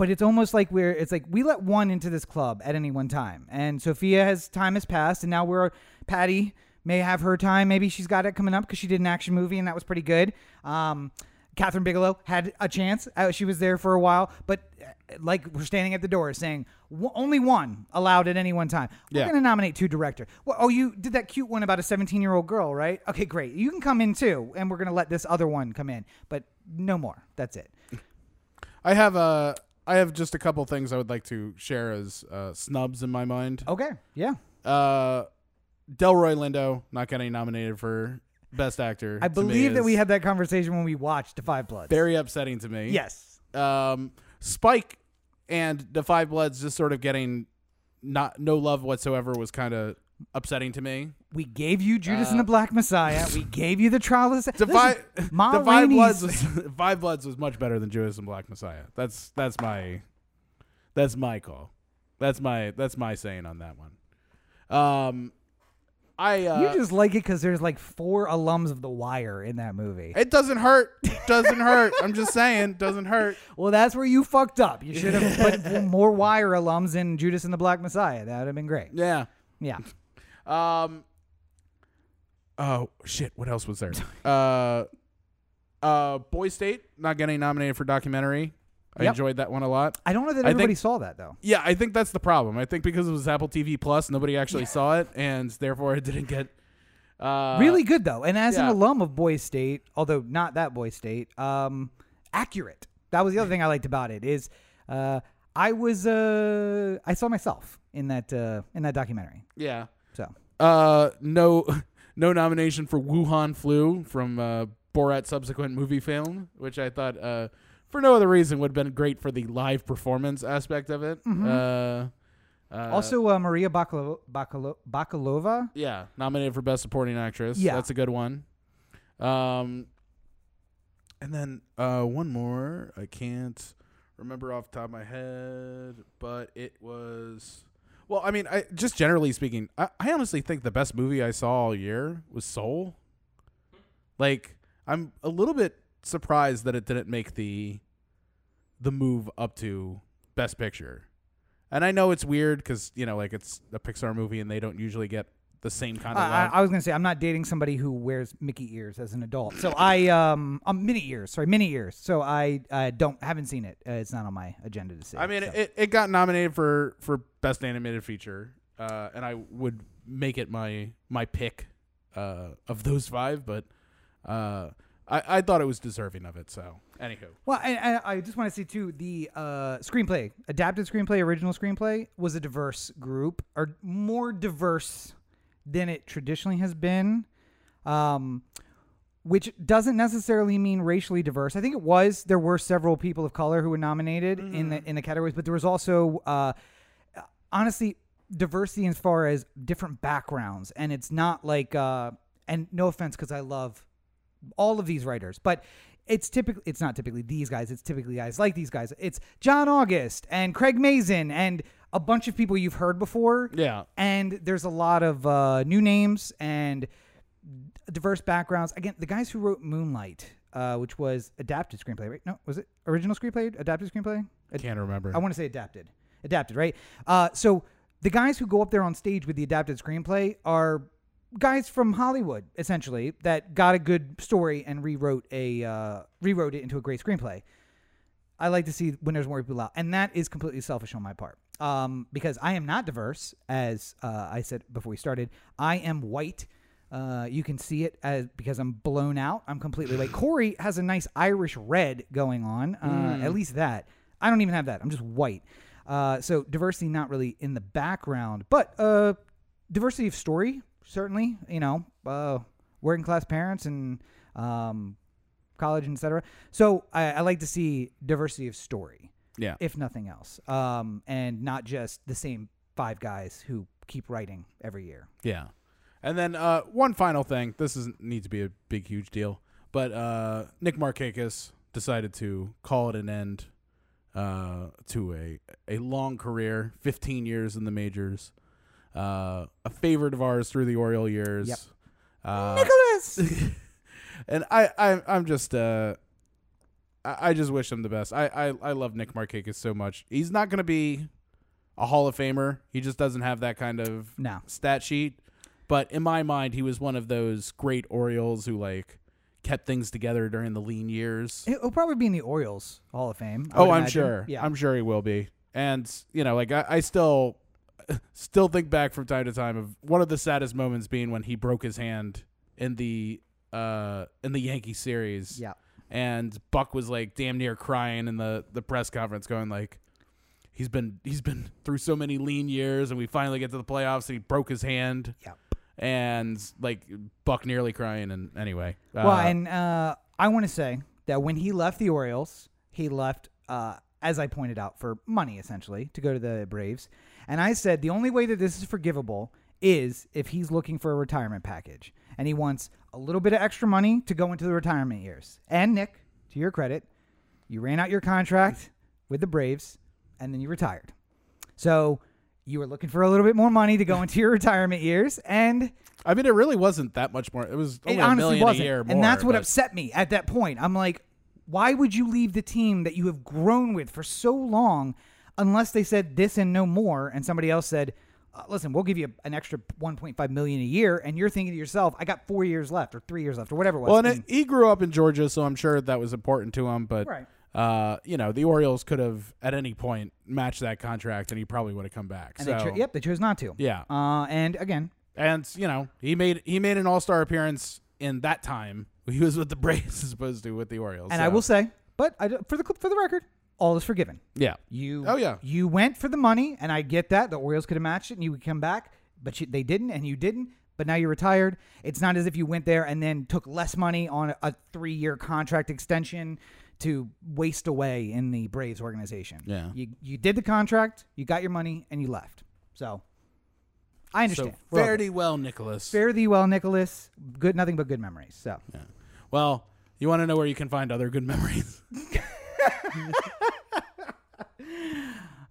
But it's almost like we're it's like we let one into this club at any one time. And Sofia has time has passed and now we're Patty may have her time. Maybe she's got it coming up because she did an action movie and that was pretty good. Um Kathryn Bigelow had a chance. Uh, she was there for a while, but uh, like we're standing at the door saying w- only one allowed at any one time. We're Yeah. going to nominate two director. Well, oh, you did that cute one about a 17 year old girl, right? Okay, great. You can come in too, and we're going to let this other one come in, but no more. That's it. I have a I have just a couple things I would like to share as uh, snubs in my mind. Okay, yeah. Uh, Delroy Lindo not getting nominated for best actor. I to me believe that is we had that conversation when we watched The Five Bloods. very upsetting to me. yes. Um, Spike and the Five Bloods just sort of getting not no love whatsoever was kind of upsetting to me. We gave you Judas and the Black Messiah. We gave you the trial of the five, Ma the Five Bloods, was, Five Bloods was much better than Judas and the Black Messiah. That's that's my that's my call. That's my that's my saying on that one. Um, I uh, you just like it because there's like four alums of The Wire in that movie. it doesn't hurt. Doesn't hurt. I'm just saying, doesn't hurt. Well, that's where you fucked up. You should have put more Wire alums in Judas and the Black Messiah. That would have been great. Yeah. Yeah. Um. Oh shit! What else was there? uh, uh, Boys State not getting nominated for documentary. I Yep. enjoyed that one a lot. I don't know that I everybody think- saw that though. Yeah, I think that's the problem. I think because it was Apple TV Plus, nobody actually saw it, and therefore it didn't get. Uh, really good though, and as an alum of Boys State, although not that Boys State, um, accurate. That was the other thing I liked about it is uh, I was uh, I saw myself in that uh, in that documentary. Yeah. So Uh, no, no nomination for Wuhan Flu from uh, Borat's subsequent movie film, which I thought, uh, for no other reason, would have been great for the live performance aspect of it. Uh, uh, also uh, Maria Bakalo- Bakalo- Bakalova. yeah, nominated for best supporting actress. Yeah. that's a good one. Um, and then uh, one more. I can't remember off the top of my head, but it was. Well, I mean, I just generally speaking, I, I honestly think the best movie I saw all year was Soul. Like, I'm a little bit surprised that it didn't make the the move up to Best Picture. And I know it's weird because you know, like it's a Pixar movie and they don't usually get the same kind of I, I. I was gonna say I'm not dating somebody who wears Mickey ears as an adult. So I um, um mini ears, sorry, mini ears. So I uh, don't haven't seen it. Uh, it's not on my agenda to see. I mean, so. it, it got nominated for for best animated feature, uh, and I would make it my my pick uh, of those five, but uh, I I thought it was deserving of it. So, anywho, Well, and, and I just want to say too, the uh, screenplay, adapted screenplay, original screenplay, was a diverse group, or more diverse than it traditionally has been. Um, which doesn't necessarily mean racially diverse. I think it was. There were several people of color who were nominated in the in the categories, but there was also, uh, honestly, diversity as far as different backgrounds, and it's not like. Uh, and no offense, because I love all of these writers, but it's typically it's not typically these guys. It's typically guys like these guys. It's John August and Craig Mazin and a bunch of people you've heard before. yeah, And there's a lot of uh, new names and diverse backgrounds. Again, the guys who wrote Moonlight, uh, which was adapted screenplay, right? No, was it original screenplay? Adapted screenplay? Ad- can't remember. I want to say adapted. Adapted, right? Uh, so the guys who go up there on stage with the adapted screenplay are guys from Hollywood, essentially, that got a good story and rewrote a uh, rewrote it into a great screenplay. I like to see when there's more people out, and that is completely selfish on my part. Um, because I am not diverse, as uh, I said before we started. I am white. Uh, you can see it as because I'm blown out. I'm completely white. Corey has a nice Irish red going on. Uh, At least that. I don't even have that. I'm just white. Uh, so diversity not really in the background, but uh, diversity of story certainly. You know, uh, working class parents and um, college, and etc. So I, I like to see diversity of story, yeah, if nothing else, um, and not just the same five guys who keep writing every year. yeah. And then uh, one final thing. This doesn't need to be a big, huge deal, but uh, Nick Markakis decided to call it an end uh, to a a long career, 15 years in the majors. Uh, a favorite of ours through the Oriole years. Yep. Uh, Nicholas. and I, I I'm just uh I, I just wish him the best. I, I, I love Nick Markakis so much. He's not gonna be a Hall of Famer. He just doesn't have that kind of no. stat sheet. But in my mind, he was one of those great Orioles who like kept things together during the lean years. He'll probably be in the Orioles Hall of Fame. I oh, I'm imagine. sure. Yeah. I'm sure he will be. And you know, like I, I still still think back from time to time of one of the saddest moments being when he broke his hand in the uh in the Yankee series. yeah. And Buck was like damn near crying in the the press conference, going like. He's been he's been through so many lean years, and we finally get to the playoffs, and he broke his hand Yep. and like Buck nearly crying. And anyway, Well, uh, and uh, I want to say that when he left the Orioles, he left, uh, as I pointed out, for money essentially to go to the Braves. And I said the only way that this is forgivable is if he's looking for a retirement package and he wants a little bit of extra money to go into the retirement years. And Nick, to your credit, you ran out your contract with the Braves and then you retired. So you were looking for a little bit more money to go into your retirement years, and I mean, it really wasn't that much more. It was only it a honestly million wasn't. more, and that's what but- upset me at that point. I'm like, why would you leave the team that you have grown with for so long unless they said this and no more and somebody else said uh, listen we'll give you an extra 1.5 million a year and you're thinking to yourself i got four years left or three years left or whatever it was Well, and And- it, he grew up in Georgia, so I'm sure that was important to him. But Right. uh, you know, the Orioles could have at any point matched that contract, and he probably would have come back. and so they cho- yep they chose not to yeah, uh, and again and you know, he made he made an All Star appearance in that time. He was with the Braves as opposed to with the Orioles. and so- i will say but I, for the for the record all is forgiven yeah, You Oh, yeah. You went for the money, and I get that the Orioles could have matched it, and you would come back, but you, they didn't, and you didn't. But now you're retired. It's not as if you went there and then took less money on a, a three year contract extension to waste away in the Braves organization. Yeah. You you did the contract, you got your money, and you left. So I understand. We're fare thee well, Nicholas. Fare thee well, Nicholas. Good, nothing but good memories. So Yeah. Well, you want to know where you can find other good memories?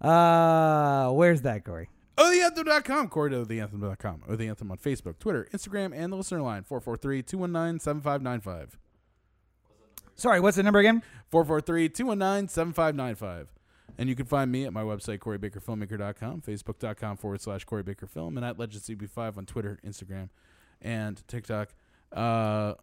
uh where's that, Corey? OTheAnthem.com, Corey to theanthem.com. Oh, the Anthem on Facebook, Twitter, Instagram, and the listener line 443 219 7595. Sorry, what's the number again? 443 219 7595. And you can find me at my website, CoreyBakerFilmmaker.com, Facebook.com forward slash Corey Baker Film, and at LegendCB5 on Twitter, Instagram, and TikTok. Uh,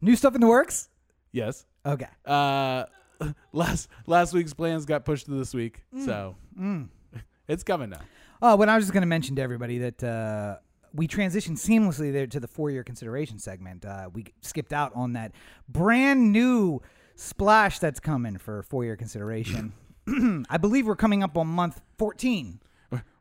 New stuff in the works? yes. Okay. Uh, last last week's plans got pushed to this week, so Mm. it's coming now. Oh, well, I was just going to mention to everybody that uh, we transitioned seamlessly there to the four-year consideration segment. Uh, we skipped out on that brand new splash that's coming for four-year consideration. I believe we're coming up on month 14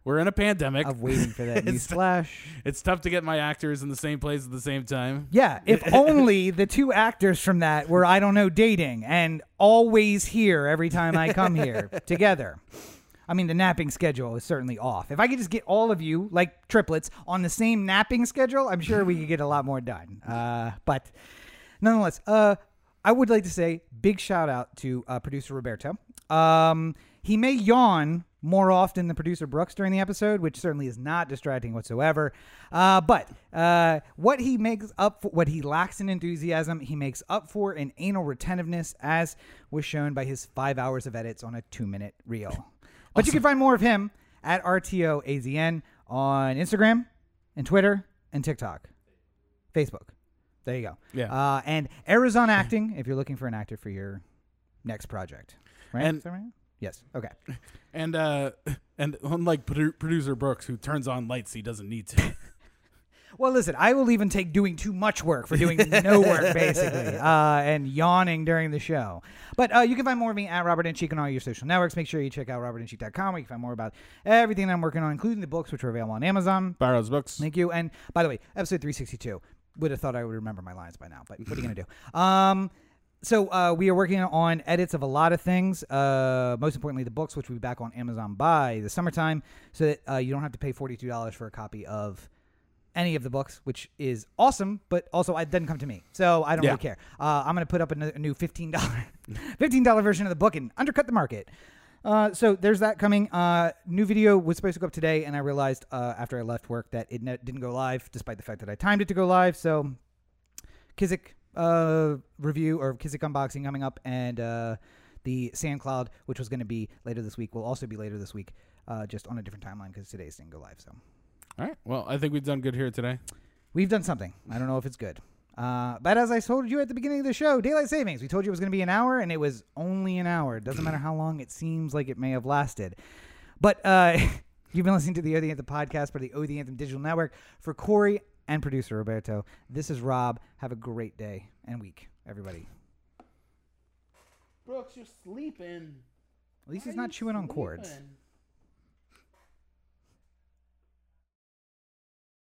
We're in a pandemic. of waiting for that new It's- splash. It's tough to get my actors in the same place at the same time. Yeah, if only the two actors from that were, I don't know, dating and always here every time I come here together. I mean, the napping schedule is certainly off. If I could just get all of you, like triplets, on the same napping schedule, I'm sure we could get a lot more done. Uh, but nonetheless, uh, I would like to say big shout out to uh, producer Roberto. Um, he may yawn more often than producer Brooks during the episode, which certainly is not distracting whatsoever. Uh, but uh, what he makes up for, what he lacks in enthusiasm, he makes up for in anal retentiveness, as was shown by his five hours of edits on a two-minute reel. But you can find more of him at RTOAZN on Instagram and Twitter and TikTok, Facebook. There you go. Yeah. Uh, and Arizona Acting if you're looking for an actor for your next project. Right? And- Is that right? Yes. Okay. And uh, and unlike produ- producer Brooks, who turns on lights he doesn't need to. Well, listen, I will even take doing too much work for doing no work, basically, uh, and yawning during the show. But uh, you can find more of me at Robert and Cheek on all your social networks. Make sure you check out robertandcheek.com where you can find more about everything I'm working on, including the books, which are available on Amazon. Barrow's books. Thank you. And by the way, episode 362. Would have thought I would remember my lines by now, but what are you going to do? Um, so uh, we are working on edits of a lot of things. Uh, most importantly, the books, which will be back on Amazon by the summertime, so that uh, you don't have to pay forty-two dollars for a copy of any of the books, which is awesome. But also, it doesn't come to me, so I don't Yeah. really care. Uh, I'm going to put up a new fifteen dollar, fifteen dollar version of the book and undercut the market. Uh, so there's that coming. Uh, new video was supposed to go up today, and I realized uh, after I left work that it ne- didn't go live, despite the fact that I timed it to go live. So Kizik uh, review or Kizik unboxing coming up, and uh, the SandCloud, which was going to be later this week, will also be later this week, uh, just on a different timeline because today's didn't go live. So All right. Well, I think we've done good here today. we've done something. I don't know if it's good. Uh, but as I told you at the beginning of the show, daylight savings. We told you it was going to be an hour, and it was only an hour. It doesn't matter how long it seems like it may have lasted. But uh, you've been listening to the O the Anthem podcast for the O the Anthem Digital Network. For Corey and producer Roberto, this is Rob. Have a great day and week, everybody. Brooks, you're sleeping. At least he's not chewing on cords.